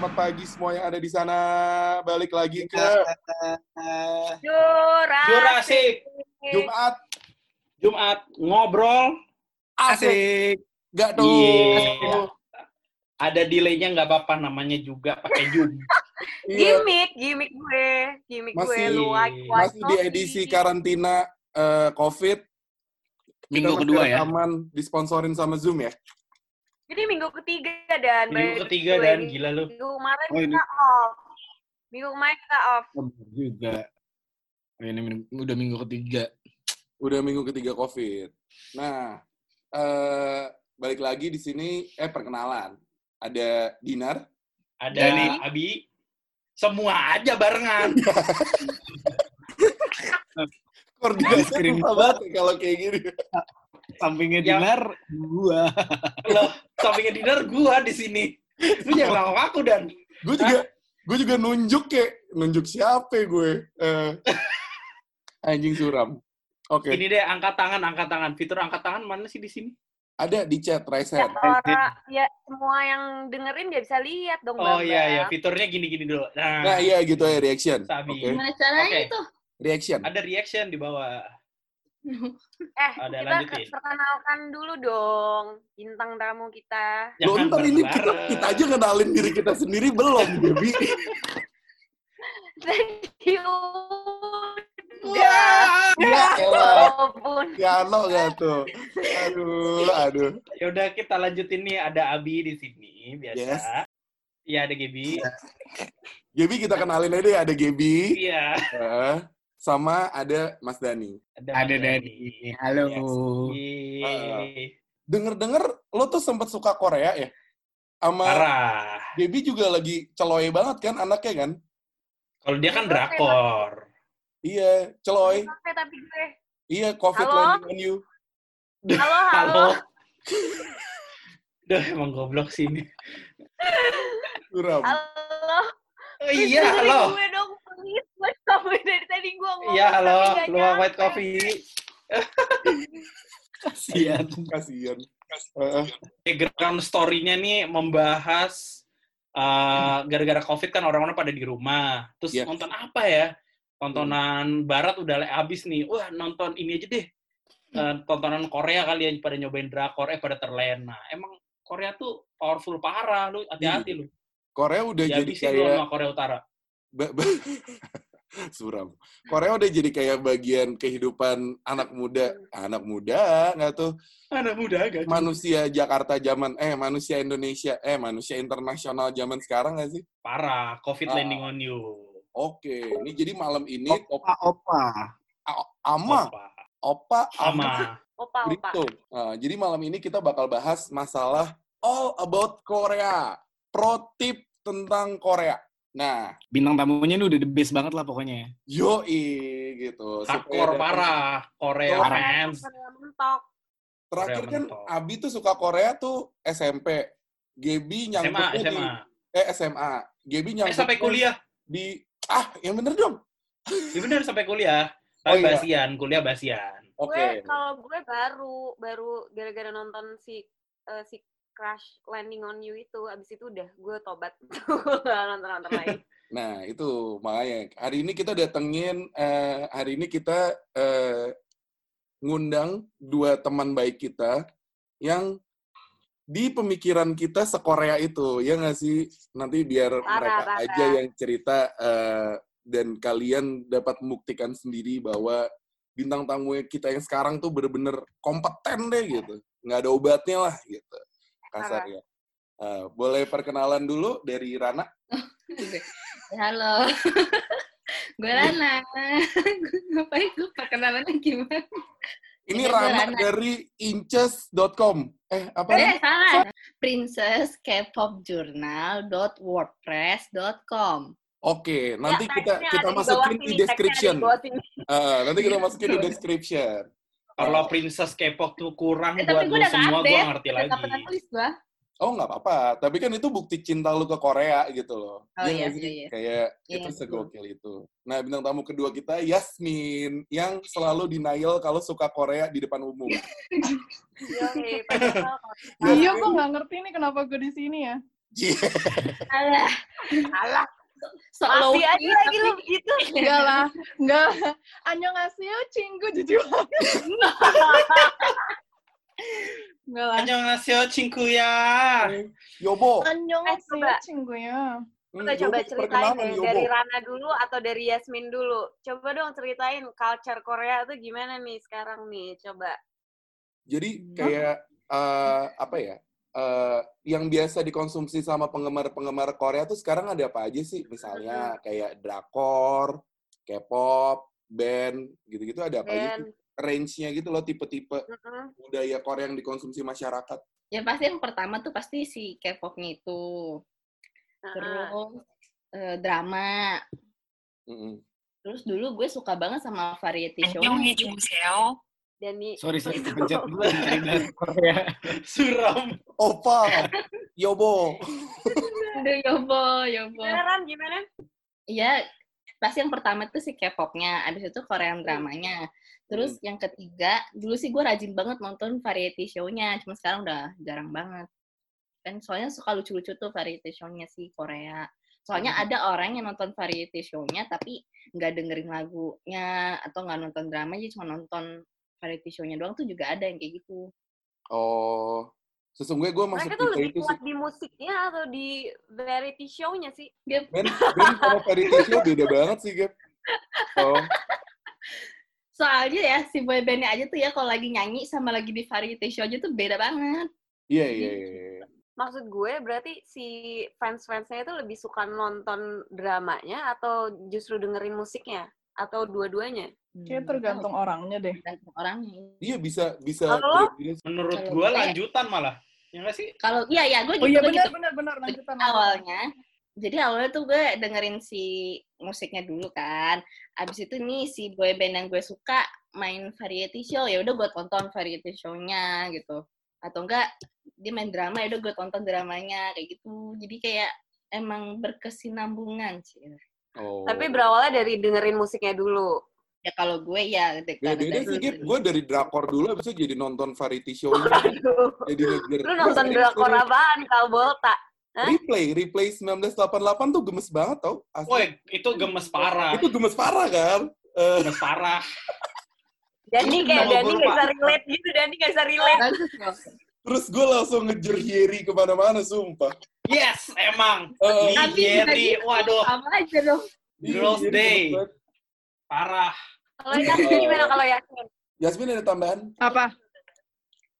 selamat pagi semua yang ada di sana. Balik lagi ke Jurasik. Jurasik Jumat. Jumat ngobrol Asik. Gak tuh. Iya. ada delaynya nggak apa-apa namanya juga pakai Zoom. Iya, Gimik, gimik gue. Gimik gue Masih- lu white, white masih di coffee. edisi karantina eh, COVID. Minggu kedua ya. rekaman disponsorin sama Zoom ya. Jadi minggu ketiga dan Minggu ketiga dan gila lu. Minggu kemarin Oh, ini- kita off. Minggu kemarin kita off. Oh, juga. Oh, ini minggu- udah minggu ketiga. Udah minggu ketiga COVID. Nah, eh, balik lagi di sini, eh perkenalan. Ada Dinar. Ada Dani. Abi. Semua aja barengan. Koordinasi banget kalau kayak gini. Sampingnya Ya. Dinar, gua. Loh, sampingnya dinner gua di sini. Lu jangan ngaku aku dan Gue juga, gue juga nunjuk kayak, nunjuk siapa ya gue. Eh, anjing suram. Oke, ini deh angkat tangan, angkat tangan. Fitur angkat tangan mana sih di sini? ada di chat, raise Ya, hand. orang, ya semua yang dengerin dia bisa lihat dong. Oh iya iya, fiturnya gini-gini dulu. Nah, Nah, iya gitu ya, reaction. Sabi. Oke, Gimana caranya Oke. itu? reaction. ada reaction di bawah. Eh, Ada, kita lanjutin. ke- perkenalkan dulu dong bintang tamu kita. Loh, Jangan ntar ini kita, kita aja kenalin diri kita sendiri belum, Debbie. Thank you. Ya. Walaupun Piano gak tuh? Aduh, aduh. Ya udah kita lanjutin nih ada Abi di sini biasa. Yes. Iya ada Gebi. Gaby kita kenalin aja deh, ada Gaby. Iya. eh, sama ada Mas Dani. Mas Ada Dani. Halo. Yeay. Denger-denger lo tuh sempat suka Korea ya? Sama. Gaby juga lagi celoy banget kan anaknya kan? Kalau dia kan drakor. Iya, celoy. Tapi gue. Iya, COVID Halo? landing on you. Halo, halo. Halo. Duh, emang goblok sih ini. Suram. Halo. Oh, iya, halo. Gue dong, please. Gue sampai dari tadi gue ngomong. Iya, halo. Luang white coffee. Kasihan. Kasian. Eh, Background story-nya nih membahas eh, gara-gara COVID kan orang-orang pada di rumah. Terus Iya. nonton apa ya? Tontonan barat udah habis nih. Wah, nonton ini aja deh. Eh, tontonan Korea kali ya pada nyobain drakor eh pada terlena. Emang Korea tuh powerful parah lu hati-hati lu. Korea udah jadi Dihabisin lu kayak sama Korea Utara. ba- ba- suram. Korea udah jadi kayak bagian kehidupan anak muda, anak muda nggak tuh? Anak muda gak Manusia Jakarta zaman eh manusia Indonesia eh manusia internasional zaman sekarang nggak sih? parah. COVID Ah. landing on you. Oke, ini jadi malam ini Opa, opa. ama Opa. ama. Opa, opa. Nah, jadi malam ini kita bakal bahas masalah all about Korea. Pro tip tentang Korea. Nah, Bintang tamunya ini udah the best banget lah pokoknya. yoi gitu. Hardcore Supaya- parah. Korea Parah. fans. Korea mentok. Terakhir Korea kan mentok. Abi tuh suka Korea tuh SMP. Gebi SMA, nyangkutnya di SMA. eh SMA. Gebi Eh, nyangkutnya sampai kuliah. di ah yang bener dong. Ya bener, sampai kuliah. Oh, Tapi iya. basian, kuliah basian. Oke. Gue kalau gue baru baru gara-gara nonton si eh, si Crash Landing on You itu abis itu udah gue tobat. Nonton nonton lagi. Nah, itu makanya hari ini kita datengin eh, hari ini kita eh, ngundang dua teman baik kita yang di pemikiran kita sekorea itu ya nggak sih? Nanti biar mereka aja yang cerita eh, dan kalian dapat membuktikan sendiri bahwa bintang tamu kita yang sekarang tuh bener-bener kompeten deh gitu. Nggak ada obatnya lah gitu kasarnya Eh, boleh perkenalan dulu dari Rana Halo. gue Rana. Ngapain gue perkenalannya gimana? Ini Ini Rana Rana. dari inches.com. Eh, apa? Eh, salah. Princess K-pop Journal.wordpress.com. Oke, nanti Ya, kita tagnya kita di masukin di description. di. Eh, nanti kita masukin di description. Kalau Princess K-pop tuh kurang Eh, buat gue lu semua, gue ngerti Udah lagi. gak pernah tulis gue. Oh, nggak apa-apa. Tapi kan itu bukti cinta lu ke Korea gitu loh. Oh, Iya iya, sih? iya, iya. Kayak Iya, itu segokil itu. Nah, bintang tamu kedua kita Yasmin yang selalu denial kalau suka Korea di depan umum. Iya, gue nggak ngerti nih kenapa gue di sini ya. Cie. Alah, Alah, sok masih aja lagi tapi- lu gitu. Enggak lah, enggak. Annyeonghaseyo, cinggu, jujur. Enggak lah. Annyeonghaseyo cingkuya. Yobo. Annyeonghaseyo, coba. cinggu ya. Hmm, Kita coba Yobo, ceritain deh Yobo. dari Rana dulu atau dari Yasmin dulu. Coba dong ceritain culture Korea tuh gimana nih sekarang nih. Coba. Jadi kayak eh, apa ya? uh, yang biasa dikonsumsi sama penggemar-penggemar Korea tuh sekarang ada apa aja sih? Misalnya kayak drakor, K-pop, band, gitu-gitu ada apa band. aja? Range-nya gitu loh, tipe-tipe uh-huh. budaya Korea yang dikonsumsi masyarakat. Ya pasti yang pertama tuh pasti si K-popnya itu. Terus uh-huh. eh, drama. Uh-huh. Terus dulu gue suka banget sama variety show. Annyeong dan nih Sorry, sorry, kepencet gue cari dari Korea. Suram. Opa, Yobo. Aduh, yobo, yobo. gimana Ran? Gimana? Iya, pasti yang pertama tuh si K-pop-nya, abis itu Korean dramanya. Terus yang ketiga, dulu sih gue rajin banget nonton variety show-nya, cuma sekarang udah jarang banget. Kan soalnya suka lucu-lucu tuh variety show-nya si Korea. Soalnya ada orang yang nonton variety show-nya tapi nggak dengerin lagunya atau nggak nonton drama, jadi cuma nonton variety show-nya doang tuh juga ada yang kayak gitu. Oh, sesungguhnya gue masuk Mereka tuh lebih itu sih. kuat di musiknya atau di variety show-nya sih? Ben, Ben sama variety show beda banget sih, Gap. Oh, Soalnya ya, si boybandnya aja tuh ya kalau lagi nyanyi sama lagi di variety show aja tuh beda banget. iya, iya, iya. iya. Maksud gue berarti si fans-fansnya itu lebih suka nonton dramanya atau justru dengerin musiknya? Atau dua-duanya? Kayak tergantung orangnya deh. Tergantung orangnya. Iya bisa bisa Kalau. Menurut gue- lanjutan malah. Ya nggak sih? Kalau iya ya gue Oh gitu iya gue benar gitu. benar benar lanjutan. awalnya jadi awalnya tuh gue dengerin si musiknya dulu kan abis itu nih si boy band yang gue suka main variety show ya udah gue tonton variety show-nya gitu atau enggak dia main drama ya udah gue tonton dramanya kayak gitu jadi kayak emang berkesinambungan sih Oh. Tapi berawalnya dari dengerin musiknya dulu. ya kalau gue ya dek- Beda, karena beda dari- sih. Gue dari drakor dulu, abis itu jadi nonton variety show. Aduh. jadi. Lu nonton drakor serius, apaan, Kalbolta? Hah? Replay, replay 1988 tuh gemes banget tau. Asli. Woi, itu gemes parah. Itu gemes parah kan? Eh, Gemes parah. Dani kayak Kalau Dani gak bisa relate gitu, Dani gak bisa relate. Terus gue langsung ngejar Yeri ke mana-mana, sumpah. Yes, emang. Eh, Abi juga Yeri, waduh, sama aja dong Girls Day. parah. Kalau Yasmin gimana kalau Yasmin? Yasmin ada tambahan? Apa?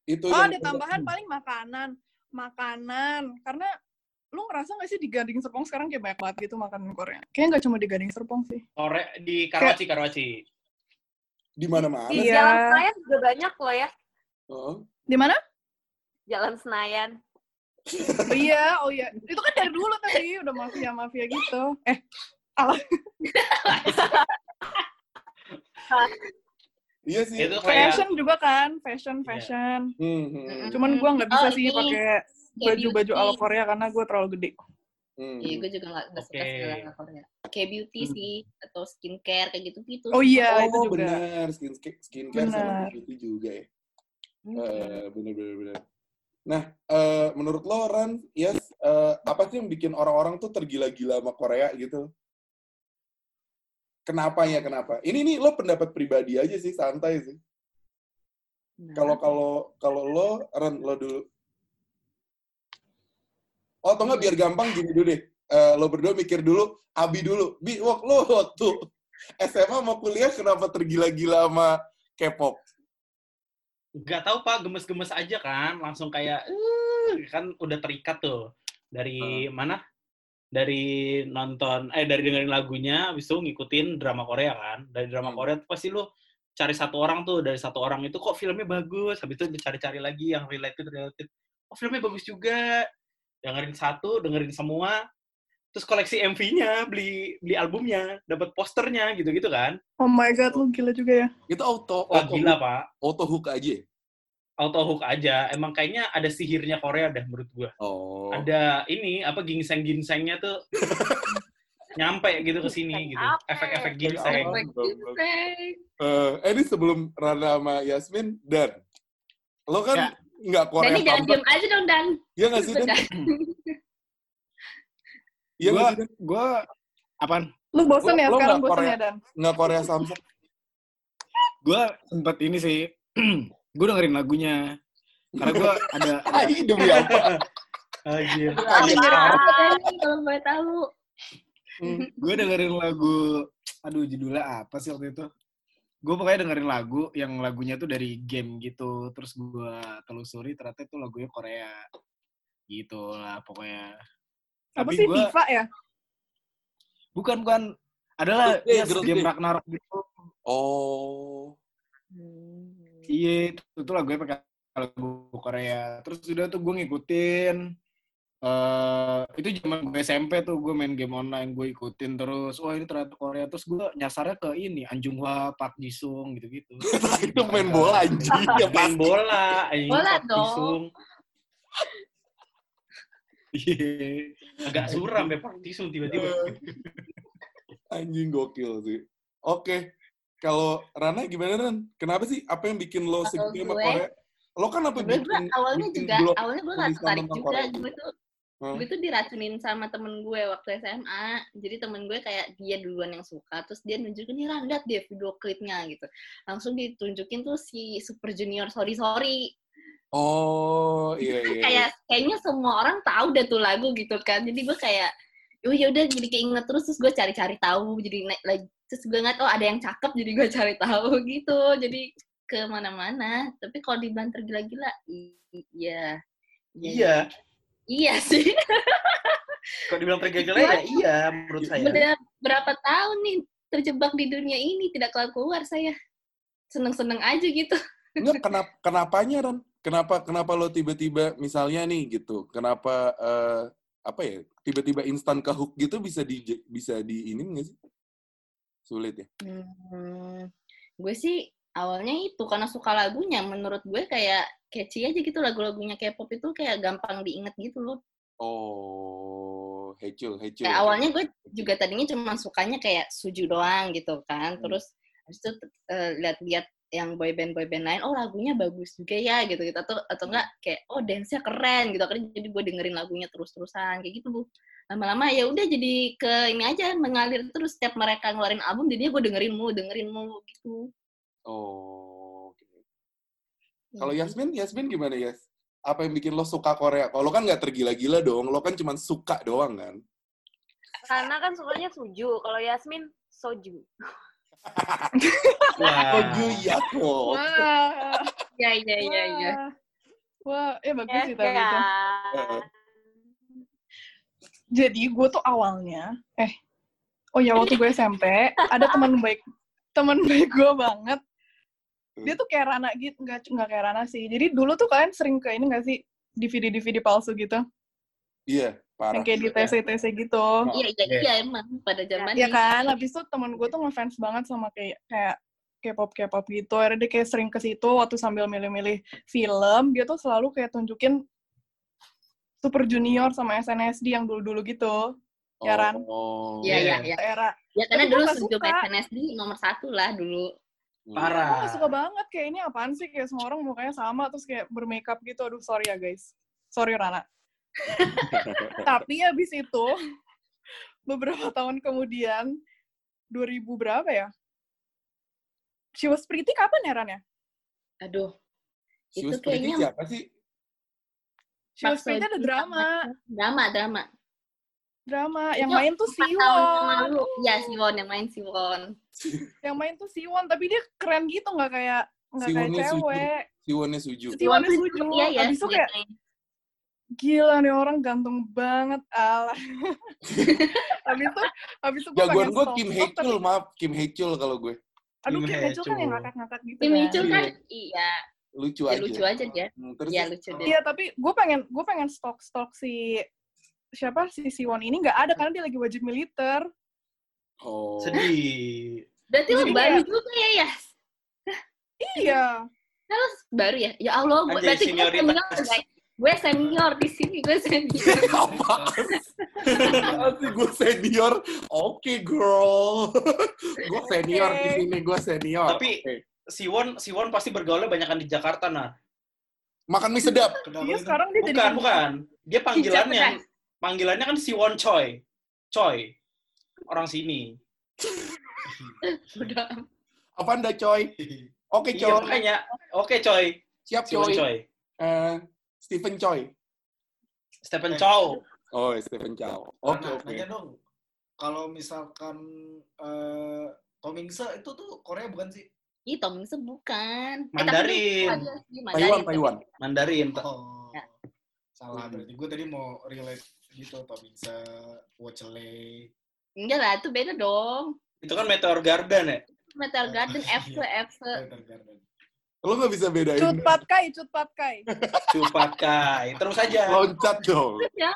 Itu Oh, ada tambahan paling makanan. Makanan. Karena lu ngerasa gak sih di Gading Serpong sekarang kayak banyak banget gitu makanan Korea? Kayaknya gak cuma di Gading Serpong sih. Kore di Karawaci, Karawaci. di mana-mana. Di Iya. Jalan Senayan juga banyak loh ya. Heeh. Di mana? Jalan Senayan. Oh iya, oh iya. Itu kan dari dulu tadi udah mafia-mafia gitu. Eh, Iya sih. Itu kayak fashion juga kan, fashion, Iya. fashion. Hmm, hmm, hmm. Cuman gua nggak bisa Oh, sih pakai baju-baju beauty. ala Korea karena gue terlalu gede. Hmm. Iya, gue juga gak, gak suka Oke. segala Korea. Kayak beauty Hmm. sih, atau skincare, kayak gitu-gitu. Oh iya, itu oh, juga. benar. Skin, skincare sama Benar. beauty juga ya. Hmm. Eh, bener, bener, bener. Nah, eh, menurut lo, Ran, yes, eh, apa sih yang bikin orang-orang tuh tergila-gila sama Korea gitu? Kenapa ya, kenapa? Ini nih lo pendapat pribadi aja sih, santai sih. Nah, Kalau kalau kalau lo, Ran, lo dulu. Oh, atau nggak biar gampang gini dulu deh. Eh, lo berdua mikir dulu, Abi dulu. Bi, wak, lo waktu SMA mau kuliah kenapa tergila-gila sama K-pop? Gak tahu Pak, gemes-gemes aja kan, langsung kayak eh kan udah terikat tuh dari mana? Dari nonton eh dari dengerin lagunya, habis itu ngikutin drama Korea kan. Dari drama Hmm. Korea tuh pasti lu cari satu orang tuh dari satu orang itu kok filmnya bagus, habis itu dicari-cari lagi yang related related. Oh filmnya bagus juga. Dengerin satu, dengerin semua. Terus koleksi MV-nya, beli beli albumnya, dapat posternya gitu-gitu kan. Oh my god, lu gila juga ya. Itu auto Wah auto gila, hook, Pak. auto hook aja. auto hook aja. Emang kayaknya ada sihirnya Korea dah menurut gua. Oh. Ada ini apa ginseng-ginsengnya tuh nyampe gitu ke sini gitu. Efek-efek Efek ginseng. Eh, eh, ini sebelum Rana sama Yasmin, Dan. Lo kan nggak Korea Dani jangan diem aja dong, Dan. Iya nggak sih, Dan? Iya Gua-? Gue apaan? Lu bosen Lo- ya lo sekarang nggak bosen Korea? ya Dan? Nggak Korea Samsung. Gue sempet ini sih. gue dengerin lagunya. Karena gue ada, ada demi apa? Anjir. Kalau boleh tahu? Hmm. gue dengerin lagu aduh judulnya apa sih waktu itu gue pokoknya dengerin lagu yang lagunya tuh dari game gitu terus gue telusuri ternyata itu lagunya Korea gitu lah pokoknya Apa sih gua- FIFA ya? bukan bukan adalah yes, Girls' game. Ragnarok gitu Oh. iya itu, itu lagunya pakai lagu Korea terus udah tuh gue ngikutin eh itu zaman gue SMP tuh gue main game online gue ikutin terus wah ini ternyata Korea terus gue nyasarnya ke ini Anjung Hwa Park Jisung gitu-gitu Itu main bola anjing. Ya Main bola. anjing, Bola Pak dong. Tisung. Iya. Agak suram ya Pak Tisung tiba-tiba. Anjing gokil sih. Oke. Kalau Rana gimana Ran? Kenapa sih? Apa yang bikin lo segitu sama Korea? Lo kan apa Sebenarnya gue bikin awalnya bikin juga blog awalnya gue gak tertarik juga. Korea? Gue tuh Hah? gue tuh diracunin sama temen gue waktu SMA. Jadi temen gue kayak dia duluan yang suka, terus dia nunjukin nih Ran, liat deh video klipnya gitu. Langsung ditunjukin tuh si Super Junior Sorry Sorry. Oh, iya iya. iya. Kayak kayaknya semua orang tahu deh tuh lagu gitu kan. Jadi gue kayak oh ya udah jadi keinget terus terus gue cari-cari tahu jadi naik lagi terus gue ngeliat oh ada yang cakep jadi gue cari tahu gitu jadi ke mana-mana tapi kalau dibilang tergila-gila i- iya Iya. iya sih Kalau dibilang tergila-gila ya iya menurut saya. udah berapa tahun nih terjebak di dunia ini tidak keluar keluar saya seneng-seneng aja gitu Enggak, kenapa kenapanya Ran? Kenapa kenapa lo tiba-tiba misalnya nih gitu? Kenapa eh, apa ya? Tiba-tiba instan ke hook gitu bisa di bisa di ini nggak sih? Sulit ya. Hmm, gue sih awalnya itu karena suka lagunya. Menurut gue kayak catchy aja gitu lagu-lagunya K-pop itu kayak gampang diinget gitu loh. Oh, hecul, hecul. Kayak awalnya gue juga tadinya cuma sukanya kayak Suju doang gitu kan. Hmm. Terus habis itu eh, lihat-lihat yang boyband boyband lain, oh lagunya bagus juga ya gitu gitu atau atau enggak kayak oh dance-nya keren gitu akhirnya jadi gue dengerin lagunya terus-terusan kayak gitu bu lama-lama ya udah jadi ke ini aja mengalir terus setiap mereka ngeluarin album jadi gue dengerin mu dengerin mu gitu Oh. oke. Kalau Yasmin, Yasmin gimana Yas? Apa yang bikin lo suka Korea? Kalau lo kan nggak tergila-gila dong, lo kan cuma suka doang kan? Karena kan sukanya suju. Kalau Yasmin, soju. Wah. Ya kok. Wah, ya ya ya ya wah. Ya bagus Ya sih tapi itu. kan? Jadi gue tuh awalnya, eh, oh ya waktu gue SMP, ada teman baik, teman baik gue banget. Dia tuh kayak Rana gitu, nggak nggak kayak Rana sih. Jadi dulu tuh kalian sering ke ini nggak sih DVD-DVD palsu gitu, Iya, parah. yang kayak di TC-TC gitu. iya iya iya emang pada zaman Iya kan, habis itu temen gue tuh ngefans banget sama kayak kayak K-pop K-pop gitu. Akhirnya dia kayak sering ke situ waktu sambil milih-milih film, dia tuh selalu kayak tunjukin Super Junior sama SNSD yang dulu-dulu gitu. ya, Ran? Oh. Iya, iya, iya. Era. ya karena Tapi dulu sejuk. SNSD nomor satu lah dulu Gue Parah. gak suka banget, kayak ini apaan sih? Kayak semua orang mukanya sama, terus kayak bermakeup gitu. Aduh, sorry ya guys. Sorry Rana. Tapi habis itu, beberapa tahun kemudian, 2000 berapa ya? She Was Pretty kapan ya, Ran ya? aduh Si Itu Was Pretty kayaknya- siapa sih? She Was Pretty ada drama. drama drama Drama. Yang Itu main tuh Siwon. lalu ya Siwon yang main Siwon Yang main tuh Siwon, tapi dia keren gitu, nggak kayak nggak kayak Siwonnya Suju. cewek. Siwonnya Suju. Siwon tuh Suju. iya ya Abis itu kayak. Gila nih orang ganteng banget, alah. habis itu, habis itu gue Jagoan gue Kim tapi- maaf. Kim Haechul kalau gue. Aduh, Kim Kim Haechul kan yang ngakak-ngakak gitu Tim kan. Icul kan Iya. iya Lucu ya, aja. lucu aja dia Hmm, terus iya lucu dia Iya, tapi gue pengen gue pengen stok-stok si siapa si Siwon ini nggak ada karena dia lagi wajib militer. Oh. Sedih. berarti lo baru juga ya ya Iya. Kalau baru ya ya Allah berarti gue senior guys gue senior di sini gue senior Apaan? Nanti gue senior. Oke, girl. gue senior di sini, gue senior. Tapi Oke. Siwon Siwon pasti bergaulnya banyakan di Jakarta nah. makan mie sedap. Iya, sekarang dia jadi Bukan, bukan. Dia panggilannya Hijab, panggilannya kan Siwon Choi. Choi. Orang sini. Udah. Apa anda coy? Oke Iya, coy. makanya. Oke, Choi. Siap. Choi? Eh, Stephen Choi. Stephen Eh. Chow. Oh, Stephen Chow. Oke, Nana, oke. Nanya dong, kalau misalkan eh Tomingse itu tuh Korea bukan sih? Ih, Tom Mingse bukan. Mandarin. Eh, tapi sih, Taiwan, Mandarin. Taiwan. Mandarin. Oh, Ya. salah Hmm. berarti. Gue tadi mau relate gitu Tomingse, Wocele. Enggak lah, itu beda dong. Itu kan Meteor Garden ya? Meteor Garden F ke F ke. Meteor Garden. Lo nggak bisa bedain. Cut patkai, cut patkai. Cupat Kai. Terus aja. Loncat dong. Ya.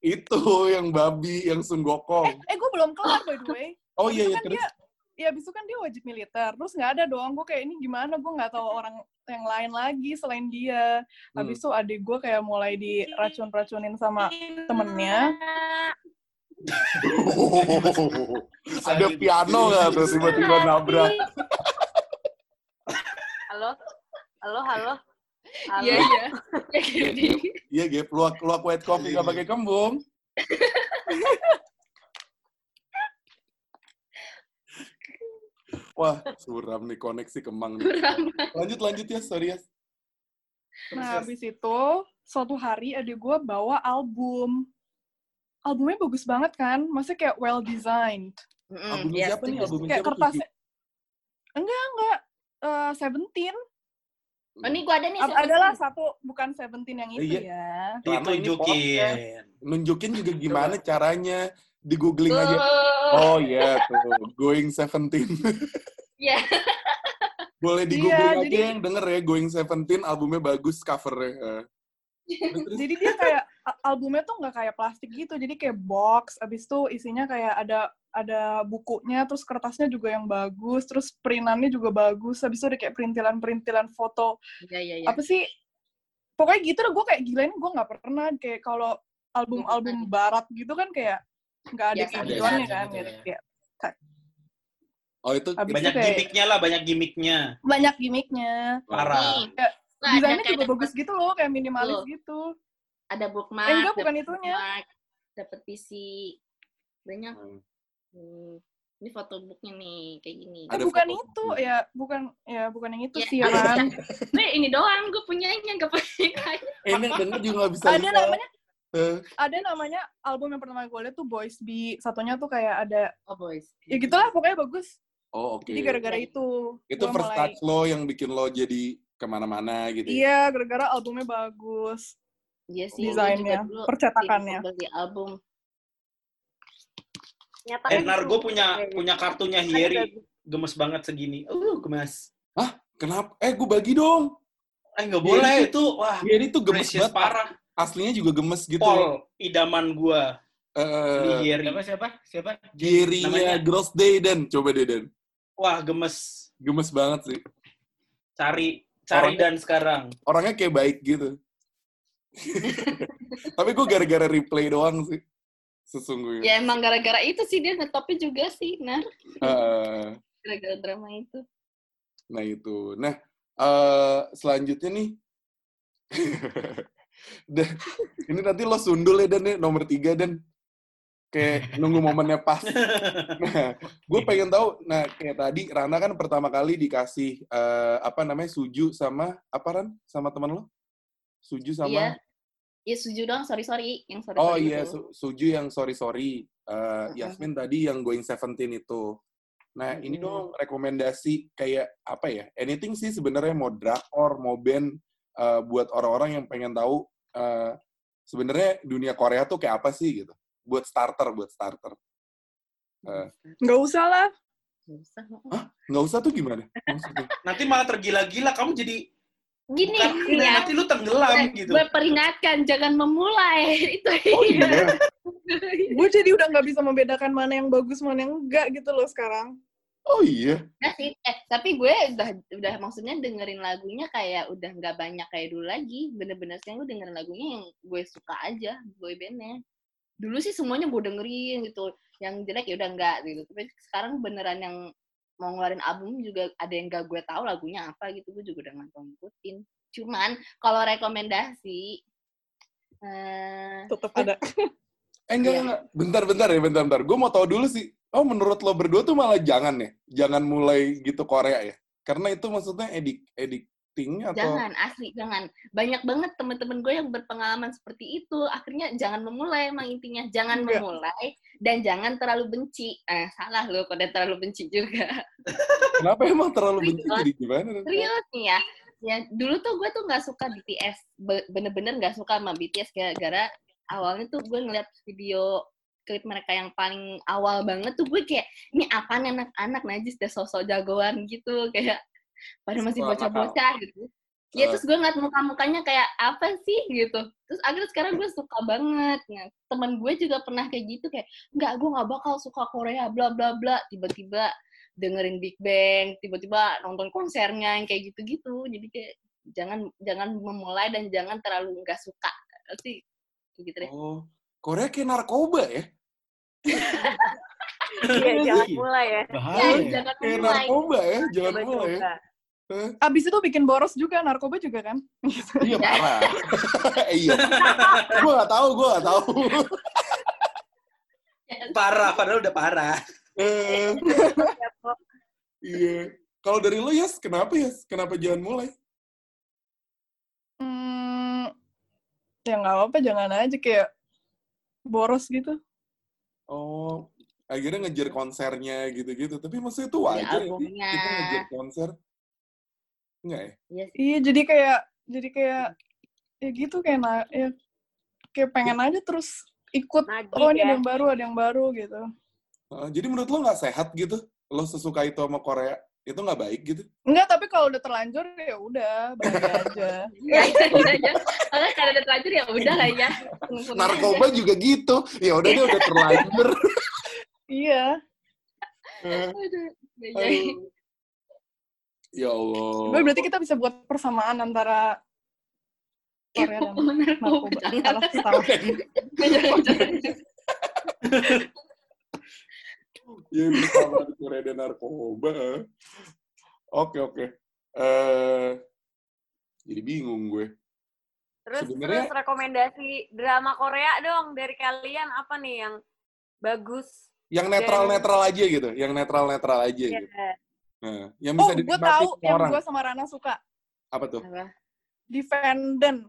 Itu yang babi, yang sunggokong. Eh, gue belum kelar by the way. Oh iya, iya kan terus. dia, ya abis itu kan dia wajib militer. Terus nggak ada dong. Gue kayak ini gimana? Gue nggak tahu orang yang lain lagi selain dia. Hmm. Habis itu adik gue kayak mulai diracun-racunin sama temennya. Ada piano nggak tuh tiba-tiba nabrak? Halo? Halo, halo? Halo? Iya, iya. Ya, gini. Iya, Gap. Luak, luak white coffee nggak pakai kembung. Wah, suram nih koneksi kemang nih. Lanjut, lanjut ya, sorry ya. Nah, habis itu suatu hari adik gue bawa album. Albumnya bagus banget kan? Maksudnya kayak well designed. Mm-mm, Album iya, siapa nih? setuju. Album Kayak kertasnya. Enggak, enggak. Eh, Seventeen. Oh, ini gua ada nih. Ad- satu. adalah satu, bukan Seventeen yang itu Iya. ya. Ditunjukin. Nunjukin juga gimana caranya. Di googling aja. Oh, Oh iya tuh, Going Seventeen. Iya. Boleh di Iya, googling aja jadi- yang denger ya, Going Seventeen albumnya bagus covernya. Jadi dia kayak albumnya tuh nggak kayak plastik gitu, jadi kayak box. Abis itu isinya kayak ada ada bukunya, terus kertasnya juga yang bagus, terus printannya juga bagus. Abis itu ada kayak perintilan-perintilan foto. Iya, iya, iya. Apa sih? Pokoknya gitu deh, gue kayak gila ini gue nggak pernah kayak kalau album-album barat gitu kan kayak nggak ada kayak gituannya aja kan. gitu Kayak, ya. kayak Oh itu Abis Banyak kayak gimmicknya lah, banyak gimmicknya. banyak gimmicknya. Parah. Kayak ada Desainnya kayak juga bagus gitu loh, kayak minimalis Tuh. gitu. Ada bookmark. Eh, enggak, bukan dapet itunya. Dapet PC. Banyak. Hmm. Hmm. Ini foto booknya nih, kayak gini. Eh, Ada bukan foto. itu, ya bukan ya bukan yang itu Ya, sih ada. kan. Gue ini doang, gue punyanya, gak punya. Eh, ini denger juga bisa ada namanya Eh, ada namanya album yang pertama gue liat tuh Boys B satunya tuh kayak ada Oh, boys. ya gitulah pokoknya bagus Oh oke. jadi gara-gara itu Itu first mulai touch lo yang bikin lo jadi ke mana-mana gitu. ya? iya gara-gara albumnya bagus Iya sih. Desainnya, percetakannya. beli album. Nyata Eh, kan Nar, itu. gue punya iya. punya kartunya Ada Hieri. Gemes banget segini. Uh, gemes. Kenapa? Eh gue bagi dong. Eh, nggak Hieri boleh itu. Wah, Ini tuh gemes banget. parah. Aslinya juga gemes gitu. Paul, idaman gua. Beli Eh, Hieri. Siapa siapa? Siapa? Namanya- Girls Day dan coba deh Dan. Wah, gemes. Gemes banget sih. Cari cari Orangnya- dan sekarang. Orangnya kayak baik gitu. Tapi gue gara-gara replay doang sih. Sesungguhnya. Ya emang gara-gara itu sih dia ngetopnya juga sih, nah. Eh, Gara-gara drama itu. nah itu. Nah, eh selanjutnya nih. Dan, ini nanti lo sundul ya Dan ya, nomor tiga Dan. Kayak nunggu momennya pas. Nah, gue pengen tahu, nah kayak tadi Rana kan pertama kali dikasih eh, apa namanya suju sama apa Ran sama teman lo? Suju sama Iya. Iya setuju dong, sorry sorry, yang sorry Oh sorry iya, itu. su- Suju yang sorry sorry. Eh, Yasmin tadi yang going seventeen itu. Nah ini Mm-mm. dong rekomendasi kayak apa ya? Anything sih sebenarnya mau drakor, mau band eh, buat orang-orang yang pengen tahu eh, sebenarnya dunia Korea tuh kayak apa sih gitu. Buat starter, buat starter. Eh, nggak usah lah Nggak usah. nggak usah tuh gimana? Maksudnya? Nanti malah tergila-gila kamu jadi Gini, bukan ya. nanti lu tenggelam gitu. Gue peringatkan, jangan memulai. Itu Oh iya. gue jadi udah nggak bisa membedakan mana yang bagus mana yang enggak gitu loh sekarang Oh iya. Nah sih, eh, tapi gue udah udah maksudnya dengerin lagunya kayak udah nggak banyak kayak dulu lagi. Bener-bener sekarang gue dengerin lagunya yang gue suka aja, boy bandnya. Dulu sih semuanya gue dengerin gitu. Yang jelek ya udah enggak gitu. Tapi sekarang beneran yang mau ngeluarin album juga ada yang gak gue tahu lagunya apa gitu. Gue juga udah nggak ngikutin. Cuman kalau rekomendasi, eh tetap ada Eh enggak, Iya. enggak. Bentar-bentar ya, bentar-bentar. Gue mau tahu dulu sih. Oh, menurut lo berdua tuh malah jangan ya? Jangan mulai gitu Korea ya? Karena itu maksudnya edik editing atau... Jangan, asli, jangan. Banyak banget temen-temen gue yang berpengalaman seperti itu. Akhirnya jangan memulai emang intinya. Jangan Enggak. memulai dan jangan terlalu benci. Eh, salah loh kalau terlalu benci juga. Kenapa emang terlalu benci jadi gimana? Serius nih ya. Ya, dulu tuh gue tuh nggak suka BTS. Be- Bener-bener nggak suka sama BTS gara-gara awalnya tuh gue ngeliat video klip mereka yang paling awal banget tuh gue kayak ini apaan anak-anak najis deh sosok jagoan gitu kayak pada masih bocah-bocah gitu ya terus gue ngeliat muka-mukanya kayak apa sih gitu terus akhirnya sekarang gue suka banget nah, temen gue juga pernah kayak gitu kayak nggak gue nggak bakal suka Korea bla bla bla tiba-tiba dengerin Big Bang tiba-tiba nonton konsernya yang kayak gitu-gitu jadi kayak jangan jangan memulai dan jangan terlalu nggak suka sih kayak gitu deh Oh, Korea kayak narkoba ya? Iya, jangan mulai ya. Bahaya. Ya, ya. jangan Kayak memulai narkoba ya? Jangan mulai ya? Abis itu bikin boros juga, narkoba juga kan? Iya, parah. iya. gue gak tahu, gue gak tahu. Parah, padahal udah parah. Eh, Ya, iya. Kalau dari lo, Yas, kenapa, Yas? Kenapa jangan mulai? Hmm, ya nggak apa-apa, jangan aja kayak boros gitu. Oh, akhirnya ngejar konsernya gitu-gitu. Tapi maksudnya itu Beli wajar ya. Kita ngejar konser. Enggak ya? Iya. Iya, jadi kayak jadi kayak ya gitu kayak na, ya kayak pengen aja terus ikut. Nagih Oh, ini ya. ada yang baru, ada yang baru gitu. Uh, jadi menurut lo nggak sehat gitu? Lo sesuka itu sama Korea? Itu nggak baik gitu? Enggak, tapi kalau udah terlanjur ya udah, bahagia aja. Ya, gitu aja. Soalnya kalau udah terlanjur ya udah lah ya. Narkoba juga gitu. Ya udah dia udah terlanjur. iya. Aduh, ya, Allah. Berarti kita bisa buat persamaan antara Korea dan narkoba. Ya bersama di Korea dan narkoba. Oke oke. Eh, jadi bingung gue. Terus, Sebenarnya- terus rekomendasi drama Korea dong dari kalian apa nih yang bagus? Yang netral-netral aja gitu. Yang netral-netral aja Ya. gitu. Nah, yang Oh, bisa gue dinikmati tahu semua yang orang. gue sama Rana suka. Apa tuh? Apa? Defendant.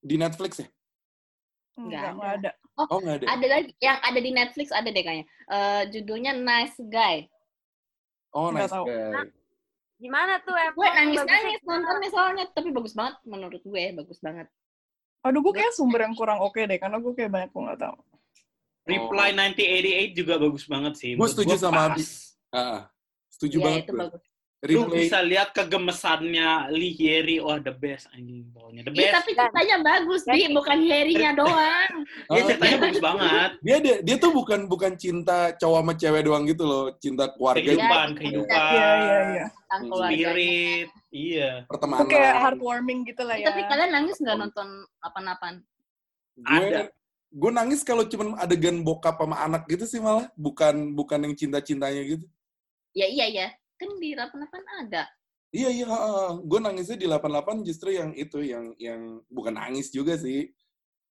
Di Netflix ya? Enggak, Nggak enggak ada. Oh nggak ada. Ada lagi yang ada di Netflix ada deh kayaknya. Eh, judulnya Nice Guy. Oh nice tahu. guy. Gimana tuh emang? Gue nangis bagusnya nangis gimana? nontonnya soalnya tapi bagus banget menurut gue bagus banget. Aduh, gue kayak sumber yang kurang oke deh, karena gue kayak banyak gue nggak tahu. Reply 1988 juga bagus banget sih. Gue setuju sama pas. Abi. Ah, setuju Iya banget itu bagus. Lu bisa lihat kegemesannya Lee Hyeri, wah the best anjing pokoknya the Iya best. tapi ceritanya bagus Dan- Bi, bukan Harry-nya doang. Dia Ah, ceritanya bagus banget. dia dia dia tuh bukan bukan cinta cowok sama cewek doang gitu loh, cinta keluarga, Iya, Kehidupan, iya. kehidupan, Iya, iya, iya. Hmm. spirit, iya. Itu pertemanan. kayak heartwarming gitu lah Eh, ya. Tapi kalian nangis nggak nonton apa-apaan? Ada. gue nangis kalau cuman adegan bokap sama anak gitu sih malah bukan bukan yang cinta cintanya gitu Ya iya ya, kan di 88 ada. iya iya gue nangisnya di 88 justru yang itu yang yang bukan nangis juga sih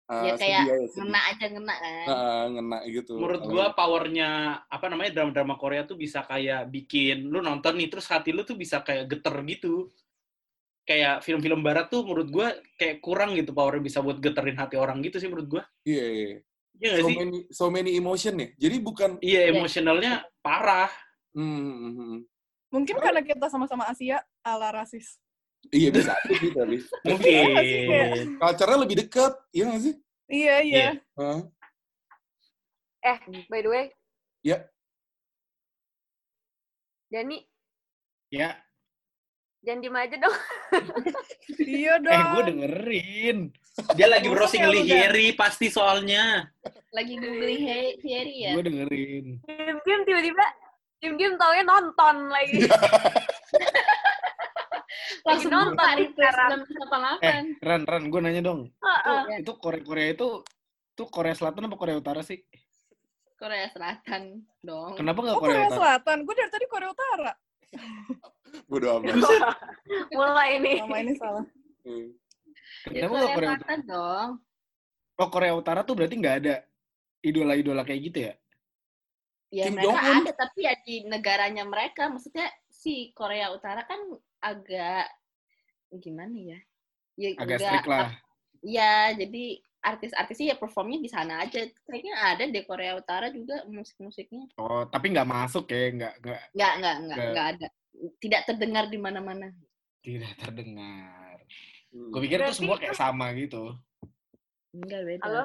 Eh, Ya sedih kayak sedih. ngena aja ngena kan. Ah, ngena gitu Menurut gua powernya apa namanya drama-drama Korea tuh bisa kayak bikin lu nonton nih terus hati lu tuh bisa kayak geter gitu. Kayak film-film barat tuh menurut gua kayak kurang gitu powernya bisa buat geterin hati orang gitu sih menurut gua. iya iya Iya nggak so sih? many so many emotion ya jadi bukan Iya emosionalnya parah. Hmm, hmm, hmm, hmm. Mungkin karena kita sama-sama Asia, ala rasis. iya bisa tapi Mungkin. culture-nya lebih dekat iya nggak sih Iya, iya. Iya. Eh, by the way. Ya. Dani, Ya, jangan diem aja dong. Iya dong. eh gue dengerin. Dia lagi browsing? Hyeri pasti soalnya. Lagi googling Harry ya. Gue dengerin. Diem-diem tiba-tiba, diem-diem taunya nonton lagi. Langsung nonton refresh sekarang. jam 88. Eh, Ran, Ran, gue nanya dong. Heeh. Ya, Itu Korea-Korea itu tuh Korea Selatan apa Korea Utara sih? Korea Selatan dong. Kenapa nggak Oh, Korea, Korea Utara? Selatan. Gue dari tadi Korea Utara. bodo amat Mulai nih. Nama ini salah. Hmm. Ya, Kenapa nggak Korea Korea Utara? Selatan dong. Oh Korea Utara tuh berarti nggak ada idola-idola kayak gitu ya? Ya Kim mereka Jong-un. ada tapi ya di negaranya mereka. Maksudnya si Korea Utara kan agak gimana ya? Ya Agak strict lah. Iya, jadi artis-artisnya ya performnya di sana aja. Kayaknya ada di Korea Utara juga musik-musiknya. Oh tapi nggak masuk ya, nggak nggak Nggak, nggak, nggak, ada. Tidak terdengar di mana-mana. tidak terdengar. Hmm. Gue pikir tuh Berarti- semua kayak sama gitu. Enggak beda. Halo?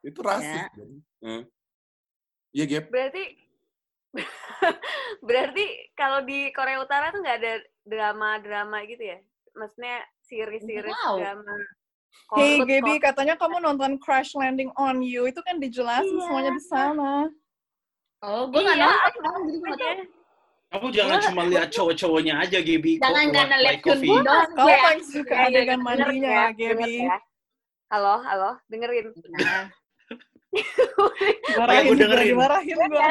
Itu rasis. Ya. kan? Iya, Gap. Berarti berarti kalau di Korea Utara tuh nggak ada drama-drama gitu ya? Maksudnya series-series tahu. drama. Hey Gaby, katanya kamu nonton Crash Landing on You. Itu kan dijelasin Iya. semuanya di sana. Oh, gue nggak Iya, nonton, jadi gue nggak tahu. aja. Kamu jangan Gua- cuma lihat cowok-cowoknya aja, Gaby. Jangan karena Like lihat doang. Kamu gue. paling suka Iya, adegan denger mandinya ya, ya, Gaby. ya. Halo, halo, dengerin. Nah, Marahin gua juga, dengerin. dimarahin gue.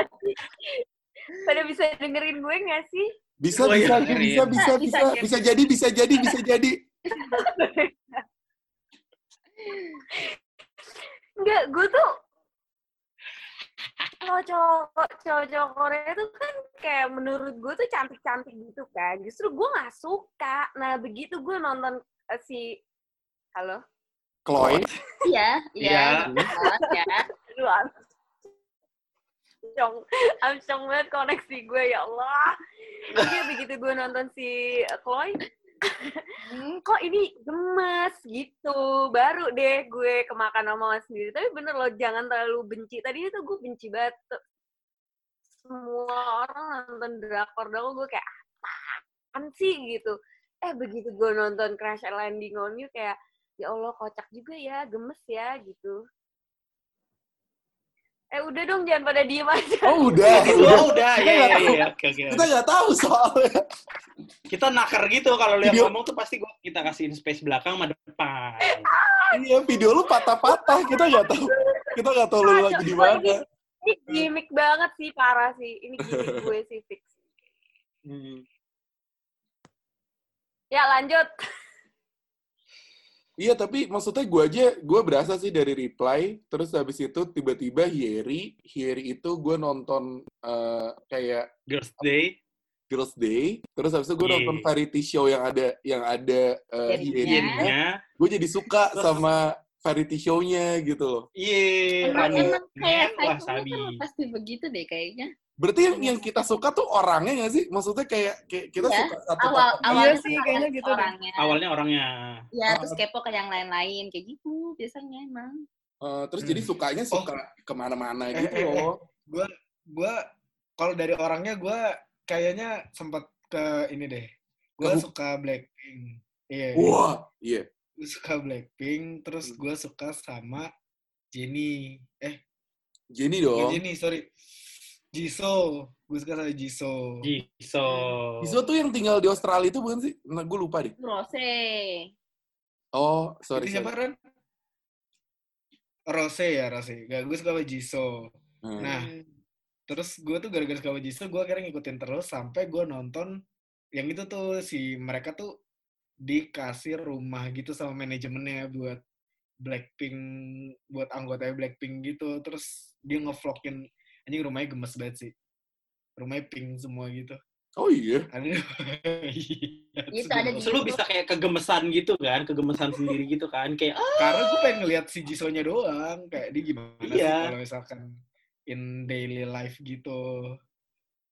Pada bisa dengerin gue nggak sih? Bisa, Oh, iya, bisa, dengerin. bisa, bisa, Bisa, bisa, bisa. bisa jadi, bisa jadi, bisa jadi. Enggak, gue tuh kalau cowok cowok Korea tuh kan kayak menurut gue tuh cantik-cantik gitu kan. Justru gue nggak suka. Nah begitu gue nonton eh, si halo, Chloe, iya, iya, Iya. Amcong, amcong banget koneksi gue ya Allah. Jadi begitu gue nonton si Chloe, hmm, kok ini gemes gitu. Baru deh gue kemakan omongan sendiri. Tapi bener loh, jangan terlalu benci. Tadi itu gue benci banget. Semua orang nonton drakor dong, gue kayak apaan sih gitu. Eh begitu gue nonton Crash Landing on You kayak ya Allah kocak juga ya, gemes ya gitu. Eh udah dong jangan pada diem aja. oh udah, udah. Oh, udah. Kita Iya, nggak iya, tahu. iya. Oke, oke. Kita nggak tahu soalnya. Kita nakar gitu kalau lihat Video- ngomong tuh pasti gua kita kasihin space belakang sama depan. Iya, video lu patah-patah. Kita nggak tahu. Kita nggak tahu lu lagi di mana. Ini gimmick banget sih, parah sih. Ini gimmick gue sih fix. Hmm. Ya lanjut. Iya, tapi maksudnya gue aja, gue berasa sih dari reply, terus habis itu tiba-tiba Hieri, Hieri itu gue nonton eh, kayak Girls Day. Girls Day, terus habis itu gue Iya. nonton variety show yang ada yang ada uh, Iya. gue jadi suka sama variety show-nya gitu loh. Iya. Emang, Running emang kayak Man, wah cycle-nya sabi. kan pasti begitu deh kayaknya. Berarti yang, yang kita suka tuh orangnya nggak sih? Maksudnya kayak, kayak kita Iya. suka satu Awal awalnya Iya sih, kayaknya gitu deh. orangnya. Awalnya orangnya. Ya, Ah. terus kepo ke yang lain-lain kayak gitu biasanya emang. Eh, terus Hmm. jadi sukanya suka ke mana-mana Eh, gitu eh, eh. loh. Gue kalau dari orangnya gue kayaknya sempat ke ini deh. Gue suka Blackpink. Iya. Wah, iya. Gue suka Blackpink. Terus Hmm. gue suka sama Jennie. Eh, Jenny dong. Jennie, sorry. Jisoo. Gue suka sama Jisoo. Jisoo. Iso tuh yang tinggal di Australia itu bukan sih? Nah, gue lupa deh. Rose. Oh, sorry. Itu siapa, sorry. Ren? Rose ya, Rose. Gak, gue suka sama Jisoo. Hmm. Nah, terus gue tuh gara-gara suka sama Jisoo, gue akhirnya ngikutin terus sampai gue nonton yang itu tuh si mereka tuh dikasih rumah gitu sama manajemennya buat Blackpink, buat anggota Blackpink gitu. Terus dia ngevlogin, anjing rumahnya gemes banget sih. Rumahnya pink semua gitu. Oh iya. Ada iya, Itu ada di- lu bisa kayak kegemesan gitu kan, kegemesan sendiri gitu kan, kayak ah, Karena gue pengen ngeliat si Jisoo-nya doang, kayak dia gimana sih Iya. kalau misalkan in daily life gitu.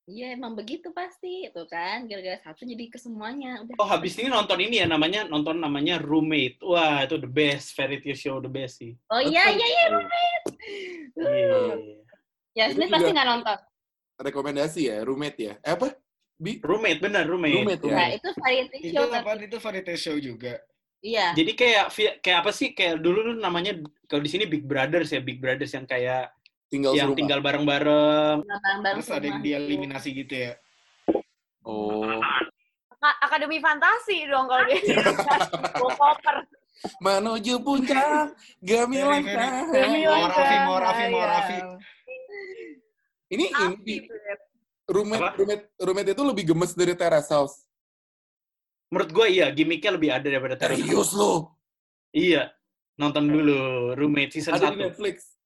Iya emang begitu pasti tuh kan gara-gara satu jadi ke semuanya udah. oh habis ini nonton ini ya namanya nonton namanya Roommate. Wah itu the best variety show the best sih. Oh iya iya iya. Iya. Ya Itu Smith pasti juga- nggak nonton. Rekomendasi ya, roommate ya. Eh apa? Bi? Roommate bener roommate. Roommate ya. Nah itu variety Itu show apa? tapi Itu variety show juga. iya. Jadi kayak kayak apa sih kayak dulu tuh namanya kalau di sini Big Brothers ya Big Brothers yang kayak Tinggal yang serumah. tinggal bareng-bareng. Terus ada yang dieliminasi gitu ya. Oh. Aka- Akademi fantasi dong kalau dia. Koper. Menuju puncak, gemilang mau Raffi, mau sayang. Raffi. Ini ini roommate, roommate, roommate itu lebih gemes dari Terrace House. Menurut gue iya gimmicknya lebih ada daripada Terrace. Serius lo? Iya. Nonton dulu Roommate season Ada di 1. Netflix.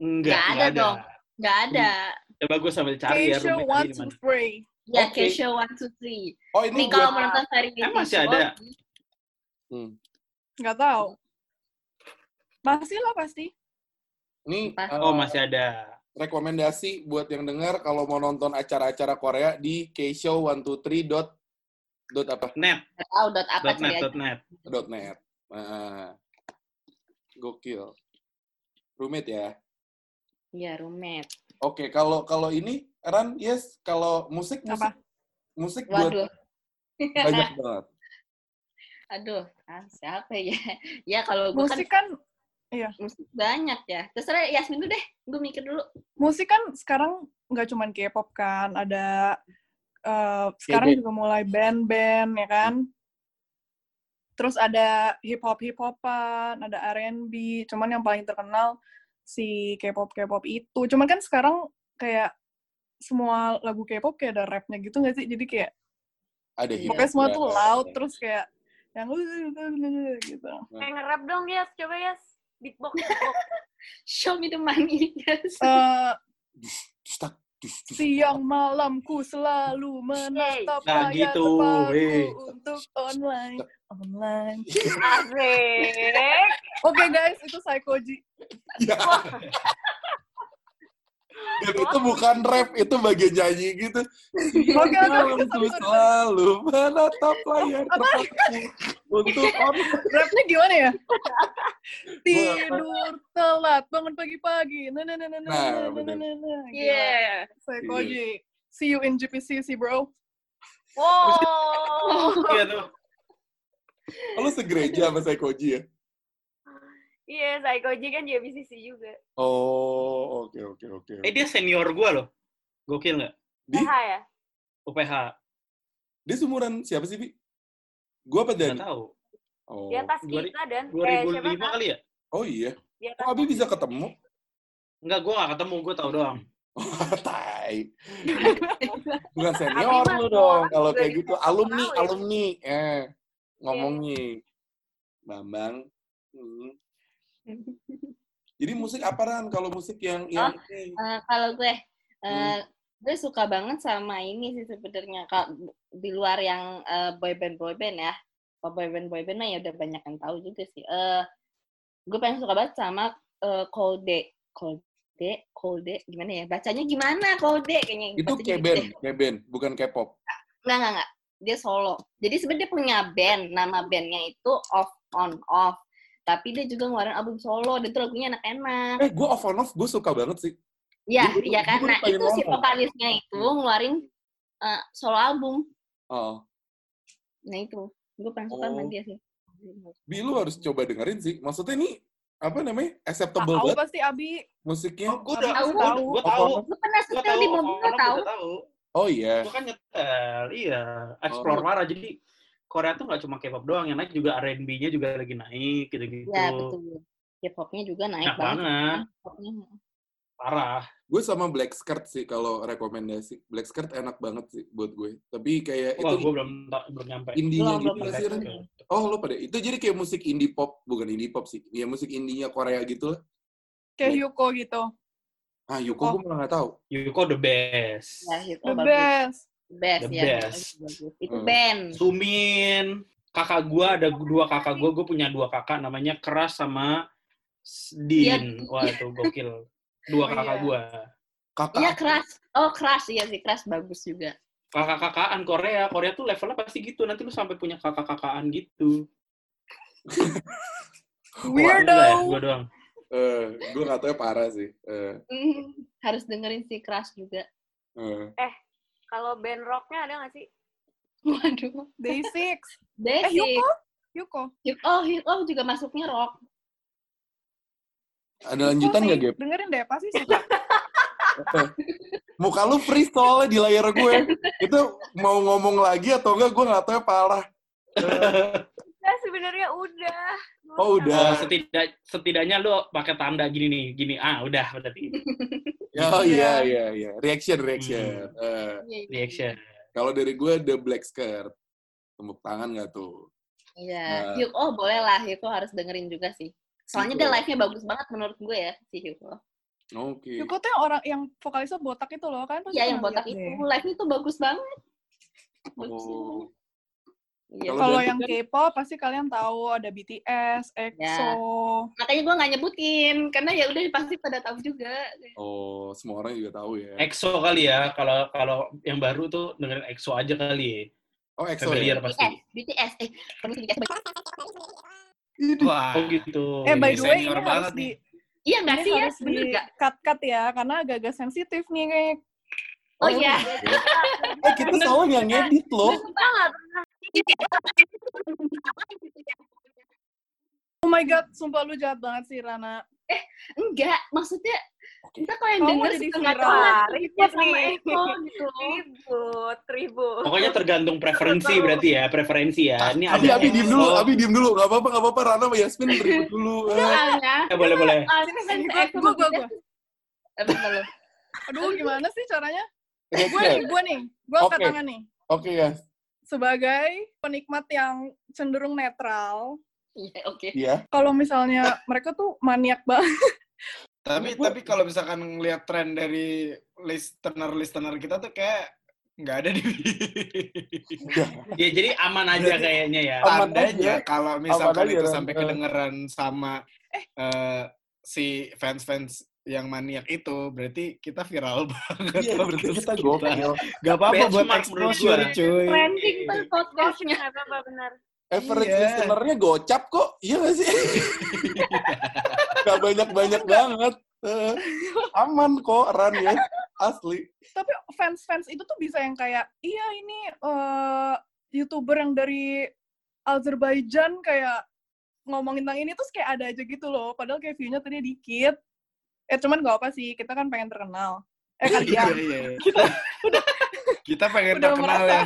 Enggak, Nggak ada dong. Nggak ada. Coba gue sambil cari ya one tadi di two mana. three. Ya, Oke. K-Show one two three. Oh ini Nih kalau mau nonton variety Eh, masih ada? Hmm. Nggak tahu. Masih lah pasti. Ini? Oh, eh, masih ada. rekomendasi buat yang dengar kalau mau nonton acara-acara Korea di kshow123 dot dot apa Net, tahu dot apa dot net, aja. dot net. dot net. Nah, gokil. Roommate ya. Iya, roommate. Oke, kalau kalau ini Ran, yes, kalau musik musik Apa? musik buat Waduh. banyak banget. Aduh, ah, siapa ya? Ya kalau gue kan Musik kan, musik banyak ya. Terserah Yasmin dulu deh. Gue mikir dulu. musik kan sekarang nggak cuman K-pop kan, ada eh, sekarang juga mulai band-band ya kan. Terus ada hip hop hip hopan, ada R&B. Cuman yang paling terkenal si K-pop K-pop itu. Cuman kan sekarang kayak semua lagu K-pop kayak ada rapnya gitu nggak sih? Jadi kayak Ada hip pokoknya semua tuh ya. loud terus kayak yang gitu. Kayak nge-rap dong, Yes. Coba, Yes. Beatbox, beatbox. Show me the money. Yes. Eh, dus. Siang malamku selalu menatap Nah, layar gitu, untuk online, online. Asik. Oke guys, itu Psychoji. Ya. Dan itu bukan rap, itu bagian nyanyi gitu. Oke, oke, sorry. selalu menatap layar terpaku untuk on. Rapnya gimana ya? Tidur telat, bangun pagi-pagi. Nah, nah, nah, nah, nah, Nah, nah. Yeah. See you in GPCC, bro. Wow. Iya tuh. Lu segereja sama Psychoji ya? Iya, Psychoji kan juga BCC juga. Oh, oke oke oke. Eh dia senior gue loh. Gokil nggak? Di, PH ya? UPH. dia seumuran siapa sih, Bi? Gua apa Dan? Nggak tahu. Oh. Di atas kita dan eh, 2005 siapa Kak? kali ya? Oh iya. Kok Abi bisa ketemu? Enggak, gue nggak ketemu. Gue tahu doang. Tai. Bukan senior lu dong kalau kayak gitu, Alumni, ya. alumni. Eh, ngomongnya. Bambang. Hmm. Jadi musik apa Ran? Kalau musik yang yang ini? Eh, kalau gue, eh, Hmm. gue suka banget sama ini sih sebenarnya. Kalau di luar yang eh, boyband boyband ya, kalau boyband boyband mah ya udah banyak yang tahu juga sih. Eh, gue paling suka banget sama eh, Kolde, Kolde, Kolde, gimana ya? Bacanya gimana Kolde? Kayaknya itu bacanya kayak gitu bukan K-pop. Enggak, enggak, enggak. Dia solo. Jadi sebenarnya dia punya band. Nama bandnya itu Off On Off. Tapi dia juga ngeluarin album solo. Dan itu lagunya enak-enak. Eh, gue off on off, gue suka banget sih. Iya, iya kan. Nah, pengen itu si vokalisnya itu ngeluarin eh, solo album. Oh. Nah, itu. Gue paling suka sama Oh. dia sih. Bi, lu harus coba dengerin sih. Maksudnya ini, apa namanya, acceptable Tahu banget pasti Abi. musiknya. Oh, gue udah Tahu. tahu. Gue tahu. Gue pernah Gue setel tahu. di mobil, Orang tahu. tahu. Oh iya. Gue kan nyetel. Iya. Explore Oh. parah. Jadi Korea tuh nggak cuma K-pop doang, yang naik juga R&B-nya juga lagi naik gitu-gitu. Ya, betul. K-popnya juga naik banget. banget. Parah. Gue sama Black Skirt sih kalau rekomendasi. Black Skirt enak banget sih buat gue. Tapi kayak Wah, itu gue belum belum nyampe. indinya Belum, gitu belum sih. Oh, lo pada. Itu jadi kayak musik indie pop, bukan indie pop sih. Ya musik indinya Korea gitu lah. Kayak Hyuko gitu. Ah, Yuko Oh. gue malah nggak tahu. Yuko the best. Ya, itu The bagus. best. The best, The ya. best. Bagus. Itu Hmm. band. Sumin. Kakak gue ada dua kakak gue. Gue punya dua kakak namanya Keras sama Din. Wah itu gokil. Dua Oh, kakak iya. gue. Kakak. Iya, keras. Oh, keras. Iya sih, keras. Bagus juga. Kakak-kakaan Korea. Korea tuh levelnya pasti gitu. Nanti lu sampai punya kakak-kakaan gitu. Weirdo. Gue doang. Eh, gue nggak tahu ya parah sih. Eh, Hmm, harus dengerin si keras juga. eh. Kalau band rocknya ada nggak sih? Waduh. Day Six. Basic. Eh, Hyuko? Hyuko. Hyuk- Oh, oh juga masuknya rock. Ada lanjutan nggak. Gap? Dengerin deh, pasti suka. Muka lu free soalnya di layar gue. Itu mau ngomong lagi atau enggak, gue nggak tahu ya parah. Nah, sebenarnya udah. Oh, udah. Oh, setidak, setidaknya lu pakai tanda gini nih, gini. Ah, udah berarti. Oh iya, iya, iya. Reaction, reaction. Eh, Reaction. kalau dari gue, The Black Skirt. Tepuk tangan nggak tuh? Iya. Nah. Oh boleh lah. Hyuko harus dengerin juga sih. Soalnya dia live-nya bagus banget menurut gue ya, si Hugo. Oke. Yuko tuh yang orang yang vokalisnya botak itu loh kan? Iya, yang botak itu. Live-nya tuh bagus banget. Bagus Oh. Iya. Kalau yang K-pop pasti kalian tahu ada BTS, EXO. Makanya gue nggak nyebutin, karena ya udah pasti pada tahu juga. Oh, semua orang juga tahu ya. EXO kali ya. Kalau kalau yang baru tuh dengerin EXO aja kali ya. Oh, EXO Familiar ya? pasti. BTS, eh, permisi BTS. Wah, Oh gitu. Eh by the way ini harus banget di nih. Iya nggak sih ya? harus Bener nggak? cut cut ya karena agak-agak sensitif nih kayak Oh iya. Eh, kita soalnya yang ngedit loh. Kita nggak pernah Oh my god, sumpah lu jahat banget sih Rana. Enggak, maksudnya kita kalau yang denger jadi suka nggak viral. tahu ribut sama nih. Eko gitu. ribut, ribut. Pokoknya tergantung preferensi berarti ya, preferensi ya. Ini Abi, ada Abi, diem dulu. Abi, diem dulu. Gak apa-apa, gak apa-apa. Rana sama Yasmin ribut dulu. Eh. Eh, boleh boleh. Sini, fans sini, Eko gua, sama gua, BTS gua. Apa lu? Aduh, gimana sih caranya? Gue nih, gue nih. Gue angkat tangan nih. Oke, guys. Sebagai penikmat yang cenderung netral, Iya, oke. Iya. kalau misalnya mereka tuh maniak banget. Tapi tapi kalau misalkan ngelihat tren dari listener listener kita tuh kayak nggak ada di Ya jadi aman aja Berarti- kayaknya ya. Aman tandanya aja. kalau misalkan aja, itu Ran. sampai Eh. kedengeran sama eh, si fans-fans yang maniak itu berarti kita viral banget. Iya, berarti kita gokil. Gak apa-apa buat exposure cuy. Trending tuh podcastnya. Apa-apa, benar. Average Iya. listener-nya gocap kok. Iya gak sih? gak banyak-banyak banget. Eh, aman kok, Ran ya. Asli. Tapi fans-fans itu tuh bisa yang kayak, iya ini eh, YouTuber yang dari Azerbaijan kayak ngomongin tentang ini terus kayak ada aja gitu loh. Padahal kayak view-nya tadi dikit. Eh cuman gak apa sih, kita kan pengen terkenal. Eh Iya, kalian. iya, iya. Kita pengen udah terkenal merasa. ya.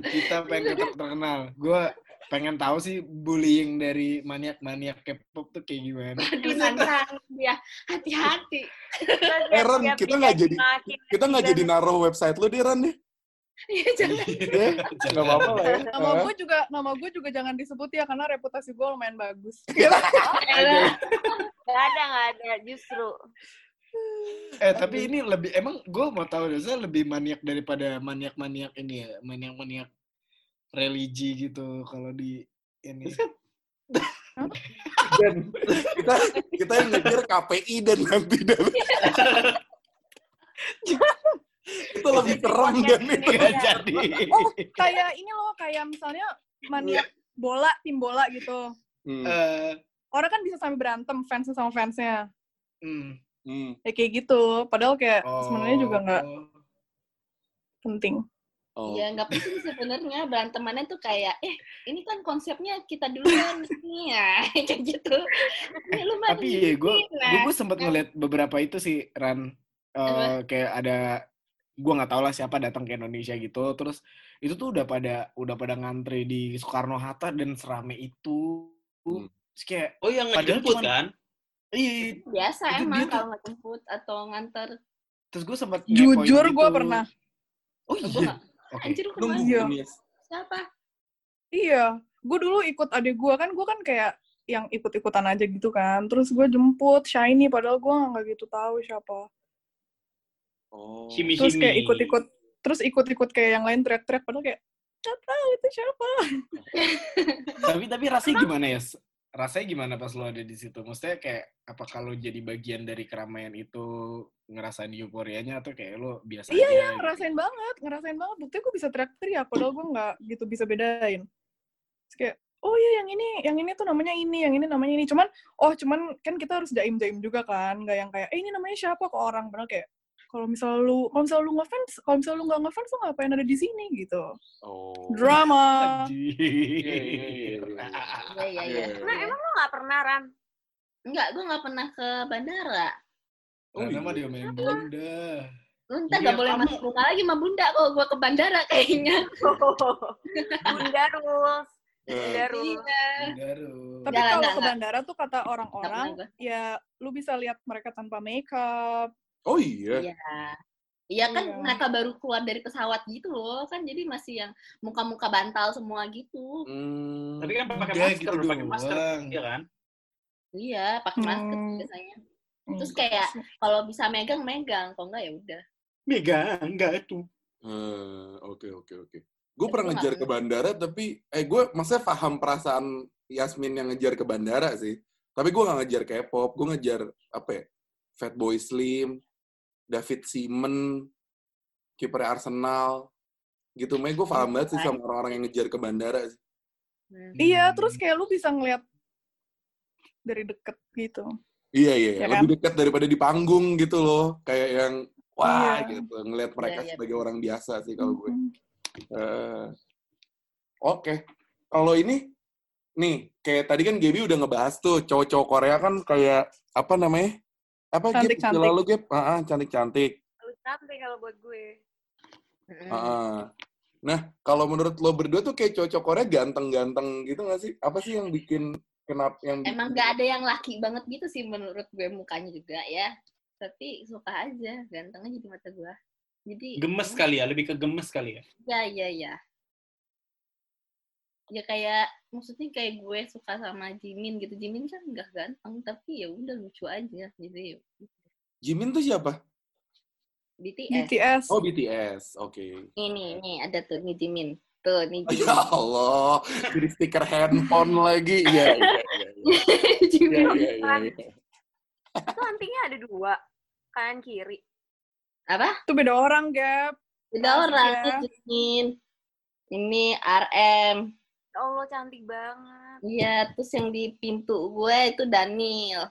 Kita pengen tetap terkenal. Gue pengen tahu sih bullying dari maniak-maniak K-pop tuh kayak gimana. Aduh, nantang dia. Hati-hati. Eh, Ran, kita nggak jadi- Kita nggak jadi naruh website lu deh, Ran ya. Iya, jangan. Ya, nggak apa-apa lah ya. Nama gue juga, nama gue juga jangan disebut ya karena reputasi gue lumayan bagus. Elah. Nggak ada, nggak ada. Justru. Eh tapi ini lebih emang gue mau tahu deh, saya lebih maniak daripada maniak-maniak ini ya, maniak-maniak religi gitu kalau di ini. Dan kita kita yang ngejar KPI dan nanti dan itu lebih serem dan itu. Gak jadi. Oh, kayak ini loh, kayak misalnya maniak bola, tim bola gitu. Hmm, Eh, Orang kan bisa sampai berantem fansnya sama fansnya. hmm. hmm. Ya kayak gitu. Padahal kayak sebenarnya juga nggak Oh. penting. Oh. Iya, nggak penting sebenarnya berantemannya tuh kayak, eh ini kan konsepnya kita duluan nih ya, kayak gitu. Eh, lu mah Tapi iya, gue Nah, gue sempat ngeliat beberapa itu sih Ran Eh, Apa? kayak ada gue nggak tahu lah siapa datang ke Indonesia gitu terus itu tuh udah pada udah pada ngantri di Soekarno Hatta dan serame itu Hmm. Terus kayak Oh yang ngejemput cuman- kan? ih biasa Itu emang kalau nggak jemput atau nganter. terus gue sempat Jujur gue pernah. oh iya oke Anjir, lu Nunggu ke mana? Iya. Siapa? Iya, gue dulu ikut adik gue kan, gue kan kayak yang ikut-ikutan aja gitu kan. Terus gue jemput Shiny, padahal gue nggak gitu tahu siapa. Oh. Shimi Terus Shimi. kayak ikut-ikut, terus ikut-ikut kayak yang lain teriak-teriak, padahal kayak nggak tahu itu siapa. tapi tapi rasanya gimana ya rasanya gimana pas lo ada di situ maksudnya kayak apa kalau jadi bagian dari keramaian itu ngerasain euforianya atau kayak lo biasa Iya, aja iya, gitu? ngerasain banget, ngerasain banget. Buktinya gue bisa teriak-teriak, padahal gue nggak gitu bisa bedain. Terus kayak, oh iya yang ini, yang ini tuh namanya ini, yang ini namanya ini. Cuman, oh cuman kan kita harus jaim-jaim juga kan, nggak yang kayak, eh ini namanya siapa kok orang. Padahal kayak, kalau misal lu, kalau misal lu ngefans, kalau misal lu nggak ngefans, lu ngapain ada di sini gitu. Oh. Drama. Iya, iya, iya, iya. Iya, iya. Nah, emang lu nggak pernah, Ran? Enggak, gue nggak pernah ke bandara. Oh, Karena mah iya. dia main bunda. Lu ntar nggak boleh kamu- masuk rumah lagi sama bunda kalau gue ke bandara kayaknya. Bunda rules. Eh, Bunda rules. Bunda Ruh. Tapi kalau ke bandara tuh kata orang-orang, ya lu bisa lihat mereka tanpa makeup. Oh iya. Iya. Iya kan Iya. mereka baru keluar dari pesawat gitu loh, kan jadi masih yang muka-muka bantal semua gitu. Hmm. Tapi kan pakai Udah masker, gitu pakai masker, iya kan? Iya, pakai masker Hmm. biasanya. Hmm. Terus kayak kalau bisa megang megang, kalau enggak ya udah. Mega, enggak tuh. Eh, Oke oke oke. Gue pernah ngejar ke bandara tapi eh gue maksudnya paham perasaan Yasmin yang ngejar ke bandara sih. Tapi gue nggak ngejar K-pop, gue ngejar apa ya? Fatboy Slim, David Simon, kiper Arsenal, gitu. Makanya gue paham banget sih sama orang-orang yang ngejar ke bandara. sih. Hmm. Iya, terus kayak lu bisa ngeliat dari deket gitu. Iya iya, Ya lebih dekat daripada di panggung gitu loh. Kayak yang wah Iya. gitu, ngelihat mereka Iya, iya, sebagai orang biasa sih kalau gue. Hmm. Eh, Oke, kalau ini nih kayak tadi kan Gaby udah ngebahas tuh cowok-cowok Korea kan kayak apa namanya? Apa Gap? Cantik-cantik. Istilah lu Gap? Ah, ah, cantik-cantik. Lu cantik kalau buat gue. Ah, ah. Nah, kalau menurut lo berdua tuh kayak cowok-cowok Korea ganteng-ganteng gitu gak sih? Apa sih yang bikin kenapa yang bikin- Emang gak ada yang laki banget gitu sih menurut gue mukanya juga ya. Tapi suka aja, ganteng aja di mata gue. Jadi Gemes kali ya, lebih ke gemes kali ya. Ya, ya, ya. Ya kayak maksudnya kayak gue suka sama Jimin gitu. Jimin kan nggak ganteng tapi ya udah lucu aja. Jadi Jimin tuh siapa? BTS. BTS. Oh BTS, oke. Ini nih ada tuh nih Jimin. Tuh nih Oh, Jimin. ya Allah, jadi stiker handphone lagi. Iya, iya, iya. Iya, Jimin. iya, iya, iya. Itu antingnya ada dua, kanan kiri. Apa? Itu beda orang, Gap. Beda orang ya. tuh Jimin. Ini RM. Allah cantik banget. Iya, terus yang di pintu gue itu Daniel.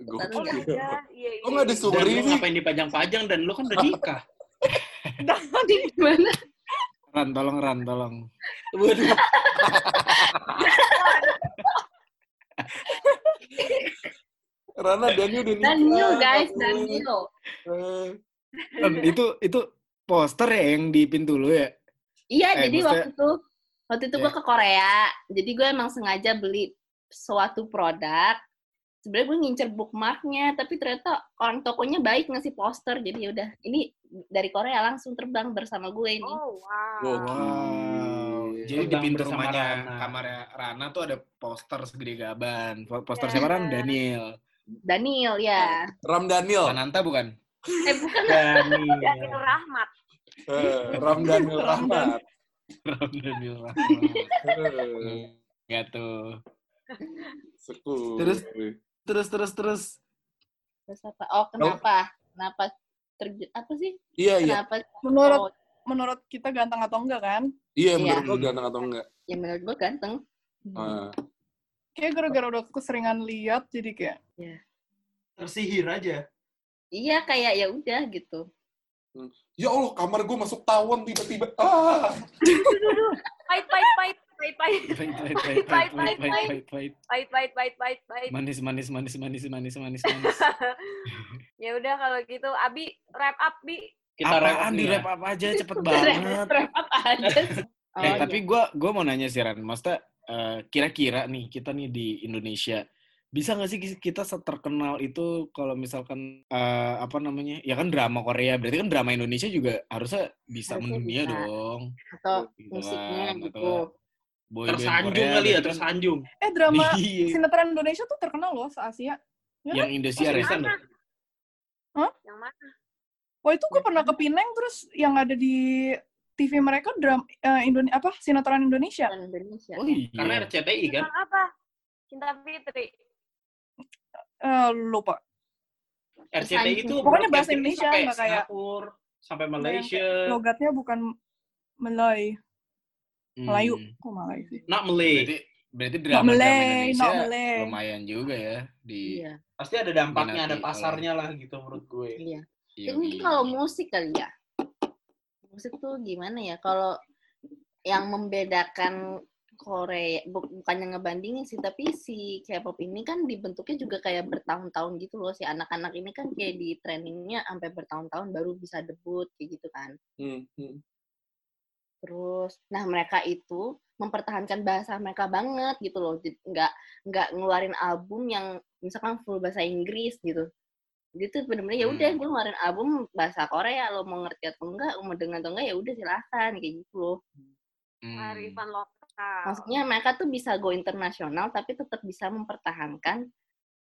Oh Gokil. iya, iya, iya. Kok nggak iya. Dan nih. ngapain dipajang-pajang dan lu kan udah nikah. Gimana? Ran, tolong Ran, tolong. Waduh. Rana Daniel udah nikah. Daniel guys, Eh, Daniel. eh. Ran, itu itu poster ya yang di pintu lu ya? Iya, Eh, jadi maksudnya- waktu itu waktu itu gue Ya. ke Korea. Jadi gue emang sengaja beli suatu produk. Sebenarnya gue ngincer bookmarknya, tapi ternyata orang tokonya baik ngasih poster. Jadi ya udah, ini dari Korea langsung terbang bersama gue ini. Oh wow. Jadi di pintu rumahnya Rana. kamarnya Rana tuh ada poster segede gaban. Po- Poster Ya. siapa Ran? Daniel. Daniel ya. Ram Daniel. Sananta bukan? Eh bukan Daniel. Daniel Rahmat. Eh, Ram Daniel Rahmat. Eh, Ya tuh. Terus? Terus terus terus. terus apa? Oh kenapa? Kenapa terjun apa sih? Iya, iya. Kenapa? Menurut Oh, menurut kita ganteng atau enggak kan? Iya, Iya. menurut lo ganteng atau enggak? ya menurut gue ganteng. Ah. Kayak gara-gara udah keseringan lihat jadi kayak Tersihir aja. Iya kayak ya udah gitu. Ya Allah, kamar gue masuk tawon tiba-tiba. Ah. Pahit, pahit, pahit, pahit, pahit. Pahit, pahit, pahit, pahit, pahit, pahit, pahit, pahit. Pahit, pahit, pahit, pahit, pahit. Manis, manis, manis, manis, manis, manis, manis. ya udah kalau gitu, Abi wrap up, Bi. Kita wrap up Apaan di ya. wrap up aja cepet banget. Wrap up aja. Oh, eh, iya. tapi gue gua mau nanya sih Ran, maksudnya eh, kira-kira nih kita nih di Indonesia bisa nggak sih kita terkenal itu kalau misalkan eh, apa namanya ya kan drama Korea berarti kan drama Indonesia juga harusnya bisa Harusnya mendunia bisa. dong atau gitu musiknya kan, gitu. atau boy Tersanjung Korea kali ya, kan- tersanjung. eh drama Iya, sinetron Indonesia tuh terkenal loh se-Asia. yang Indosiar ya Seriusan Mana? loh. Yang mana? Wah itu gue pernah ke Pineng terus yang ada di TV mereka drama Indonesia apa sinetron Indonesia. Indonesia. oh iya Karena RCTI kan. Tentang apa? Cinta Fitri. Eh lupa. RCTI itu Pokoknya bahasa Indonesia, sampai nggak kayak- Singapura, sampai yang Malaysia. Logatnya bukan Malay. Hmm. Melayu. Kok Malay sih? Not Malay. berarti berarti Not drama drama Malay, Indonesia not Malay. lumayan juga ya di Iya, Pasti ada dampaknya, ada pasarnya lah gitu menurut gue. iya. Tapi mungkin kalau musik kali ya. Musik tuh gimana ya? Kalau yang membedakan Korea, bu- bukannya ngebandingin sih, tapi si K-pop ini kan dibentuknya juga kayak bertahun-tahun gitu loh. Si anak-anak ini kan kayak di trainingnya sampai bertahun-tahun baru bisa debut kayak gitu kan. Hmm, hmm. Terus, nah mereka itu mempertahankan bahasa mereka banget gitu loh. Nggak nggak ngeluarin album yang misalkan full bahasa Inggris gitu. Gitu bener-bener ya udah Hmm. gue ngeluarin album bahasa Korea lo mau ngerti atau enggak, mau dengar atau enggak ya udah silahkan kayak gitu loh. Hmm. Kearifan lokal. Maksudnya mereka tuh bisa go internasional tapi tetap bisa mempertahankan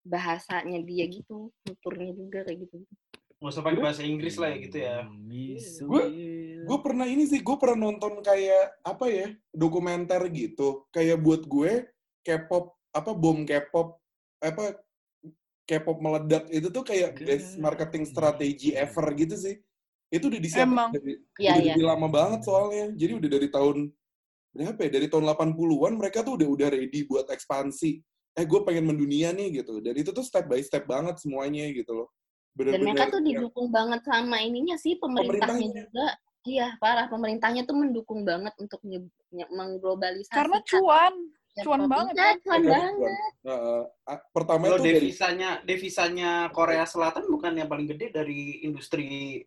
bahasanya dia gitu, tuturnya juga kayak gitu. Nggak usah pakai bahasa Inggris lah ya gitu ya. Gue pernah ini sih, gue pernah nonton kayak apa ya dokumenter gitu. Kayak buat gue K-pop apa bom K-pop apa K-pop meledak itu tuh kayak best marketing strategi ever gitu sih. Itu udah disiapin Emang. dari, Iya, udah iya. dari lama banget soalnya. Jadi udah dari tahun berapa ya? Dari tahun 80-an mereka tuh udah udah ready buat ekspansi. Eh gue pengen mendunia nih gitu. Dan itu tuh step by step banget semuanya gitu loh. Dan mereka tuh didukung banget sama ininya sih pemerintahnya Pemerintahnya. juga. Iya, parah. Pemerintahnya tuh mendukung banget untuk mengglobalisasi. Karena cuan. Cuan banget Iya, kan? cuan Iya, banget. Heeh. Ah, pertama Kalau itu dari devisanya devisanya Korea Selatan bukan yang paling gede dari industri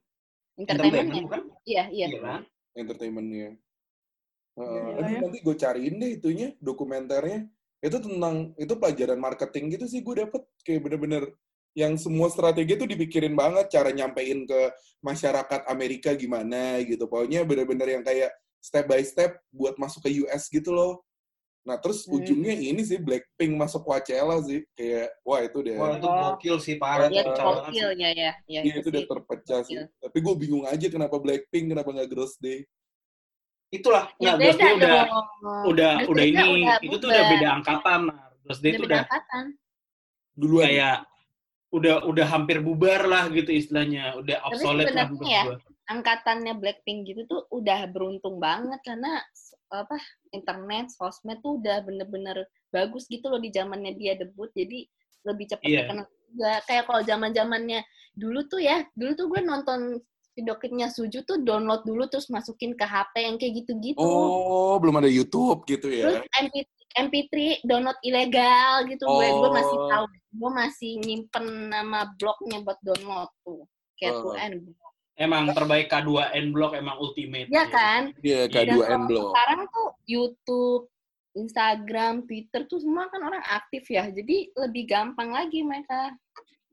Entertainment entertainment ya. bukan? Iya, iya. Iya kan? entertainmentnya. Uh, aduh, ya. nanti gue cariin deh itunya dokumenternya. Itu tentang itu pelajaran marketing gitu sih gue dapet kayak bener-bener yang semua strategi itu dipikirin banget cara nyampein ke masyarakat Amerika gimana gitu. Pokoknya bener-bener yang kayak step by step buat masuk ke US gitu loh. Nah terus Hmm. ujungnya ini sih Blackpink masuk Coachella sih kayak wah itu deh. Wah itu Oh. gokil sih parah. Iya, gokil sih. ya, ya. Ya, Iya itu udah sih. terpecah sih. Tapi gue bingung aja kenapa Blackpink kenapa nggak Girls Day. Itulah. Ya, Nggak, Girls beda udah udah Girls udah ini udah itu tuh udah beda angkatan. Nah, Girls Day Udah itu beda udah angkatan. Duluan. kayak udah udah hampir bubar lah gitu istilahnya. Udah obsolete lah ya, angkatannya Blackpink gitu tuh udah beruntung banget karena apa internet, sosmed tuh udah bener-bener bagus gitu loh di zamannya dia debut. Jadi lebih cepat Iya. terkenal juga. Kayak kalau zaman zamannya dulu tuh ya, dulu tuh gue nonton video klipnya Suju tuh download dulu terus masukin ke HP yang kayak gitu-gitu. Oh, belum ada YouTube gitu Terus ya. MP, MP3 download ilegal gitu. Gue gue masih Oh. tahu. Gue masih nyimpen nama blognya buat download tuh. Kayak Oh. tuh N. Emang terbaik K2N Block emang ultimate. Ya kan? Iya, Dan K2N kalau Block. sekarang tuh YouTube, Instagram, Twitter tuh semua kan orang aktif ya. Jadi lebih gampang lagi mereka.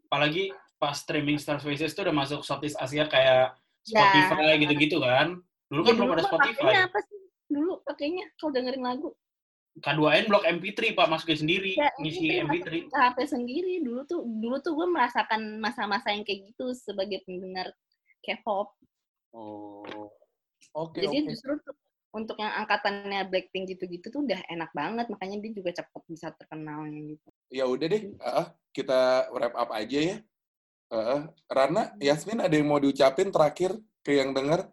Apalagi pas streaming Star Spaces itu udah masuk Southeast Asia kayak Ya. Spotify gitu-gitu kan. Dulu kan Ya, belum ada Spotify. pakainya apa sih? Dulu pakainya kalau dengerin lagu. K2N Block MP3 Pak masukin sendiri, Ya, ngisi MP3 MP3. ke HP sendiri. Dulu tuh dulu tuh gue merasakan masa-masa yang kayak gitu sebagai pendengar K-pop. Oh. Oke, Jadi oke. justru tuh untuk yang angkatannya Blackpink gitu-gitu tuh udah enak banget. Makanya dia juga cepet bisa terkenalnya gitu. Ya udah deh, ah, kita wrap up aja ya. Ah, Rana, Yasmin ada yang mau diucapin terakhir ke yang denger?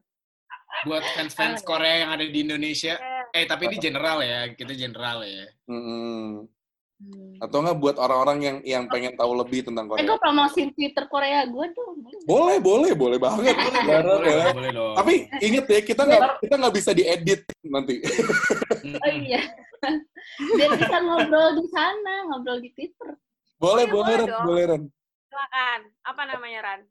Buat fans-fans Korea yang ada di Indonesia. Eh, Eh, tapi ini general ya. Kita general ya. Hmm. Hmm. Atau nggak buat orang-orang yang yang pengen tahu lebih tentang Eh, gue Korea? promosiin Twitter Korea gue dong. Boleh, boleh, boleh banget. Boleh, boleh, ya. boleh dong. Tapi inget ya, kita nggak kita nggak bisa diedit nanti. Oh iya. Biar bisa ngobrol di sana, ngobrol di Twitter. Boleh, Iya, boleh, boleh dong. boleh. Silakan. Apa namanya Ran?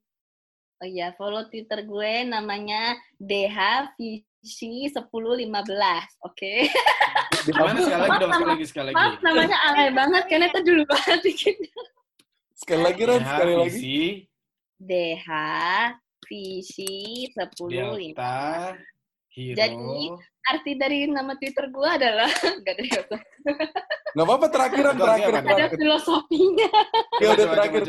Oh iya, follow Twitter gue namanya DHVC1015. Oke. Gimana sekali lagi dong, sekali lagi, sekali lagi. Maaf, namanya aneh banget karena itu dulu banget bikin. Sekali lagi, Ran, sekali lagi. visi, DHVC1015. Delta, Hero. Jadi, Arti dari nama Twitter gue adalah enggak ada. Nggak apa-apa, terakhiran, Itu terakhir, apa? Ada terakhir. filosofinya. Ya udah terakhir.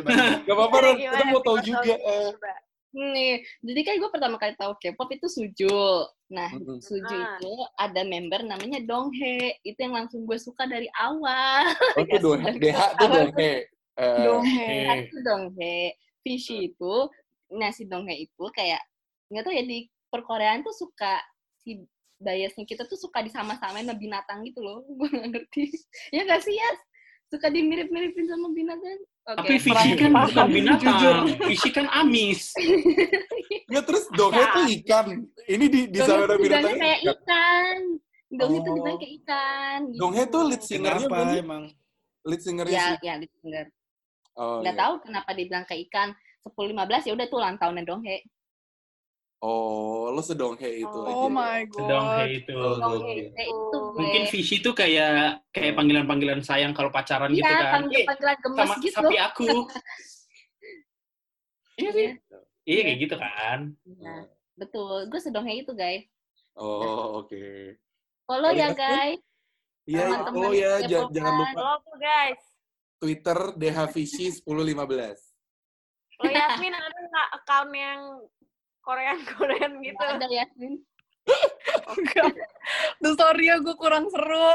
Nggak apa-apa. Kita mau tahu juga. eh. Coba. Nih, jadi kan gue pertama kali tahu K-pop itu Suju. Nah, Mm-mm. Suju Ah. itu ada member namanya Donghae. Itu yang langsung gue suka dari awal. Oh, itu dong. DH tuh Awal dong. Eh, eh, Donghae. Eh, itu Donghae. Fishy itu, nah si Donghae itu kayak, nggak tahu ya di perkoreaan tuh suka, si biasnya kita tuh suka disama-samain sama binatang gitu loh. Gue nggak ngerti. Ya nggak sih, ya? Suka dimirip-miripin sama binatang. Oke. Tapi Fishy kan bukan binatang. jujur. Kan amis. Ya terus dongnya tuh ikan. Ini di di sana binatang kayak ikan. Donghae tuh Oh. dibilang kayak ikan. Gitu. Donghae tuh lead singernya sih? emang? Lead singernya Ya, sih. ya, lead singer. Oh, Nggak iya. tahu kenapa dibilang kayak ikan. 10-15 ya udah tuh ulang tahunnya Donghae. Oh, lo sedonghae itu aja. Oh my god. itu. Oh, Donghae oke. itu gue. Mungkin Fishy tuh kayak kayak panggilan-panggilan sayang kalau pacaran gitu Iya, kan. Eh, panggilan gemes sama gitu. sapi aku. Iya sih. Iya, Iya kayak gitu kan. iya. betul. Gue sedonghae itu, guys. Oh, oke. Follow Ada ya, guys. Iya, Teman-teman follow ya, jangan, jangan lupa. Halo guys. Twitter dehavishi 1015. Lo Yasmin ada nggak account yang Korean-Korean gitu? Nggak ada Yasmin. Enggak. Duh, sorry ya, gue kurang seru.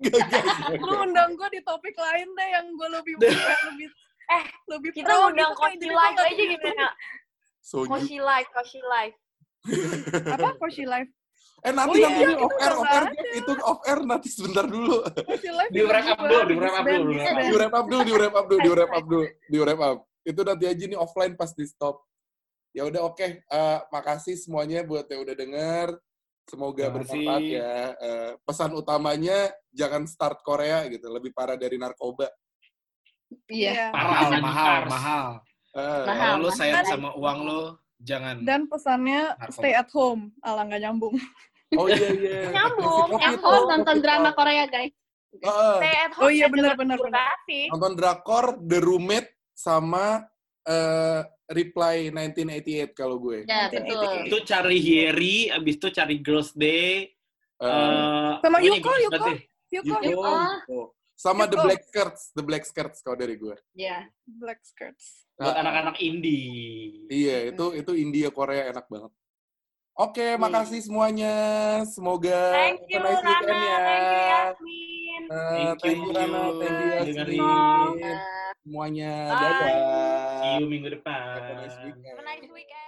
Gak, gak, gak, Lu gak. undang gue di topik lain deh yang gue lebih lebih Eh, lebih Kita pro undang gitu Koshi Live aja gimana? Soju. Koshi Live, Koshi Live. Apa? Koshi Live? Eh nanti Oh iya, nanti ini itu off air, off air, itu off air nanti sebentar dulu. Di wrap up dulu, di wrap up dulu. Di wrap up dulu, di wrap up dulu, di wrap up dulu, di wrap up. Itu nanti aja nih offline pas di stop. Ya udah oke, Eh, makasih semuanya buat yang udah denger. Semoga bermanfaat ya. Eh, pesan utamanya jangan start Korea gitu, lebih parah dari narkoba. Iya. Parah, mahal, mahal, mahal. Eh, Mahal. Kalau lu sayang sama uang lu, jangan. Dan pesannya Narkoba. stay at home. Alah nggak nyambung. Oh iya iya. Nyambung, At home nonton drama. Korea, guys. Heeh. Stay at home Oh iya, benar, benar, nonton drakor The Roommate sama eh, Reply 1988 kalau gue. Ya, betul. Itu cari Hieri, abis itu cari Girls Day. Eh, eh, Sama Yuko, Yuko. Yuko, Yuko. Yuko. Sama The Yuko. Black Skirts, The Black Skirts kalau dari gue. Iya. Black Skirts. Buat Ah, anak-anak indie. Iya, itu itu India Korea enak banget. Oke, makasih semuanya. Semoga Thank you, nice Rana. ya. Thank you, Yasmin. Eh, Thank thank you, you. Rana. Thank you. Yasmin semuanya. Bye. Dadah. See you minggu depan. Have a nice weekend.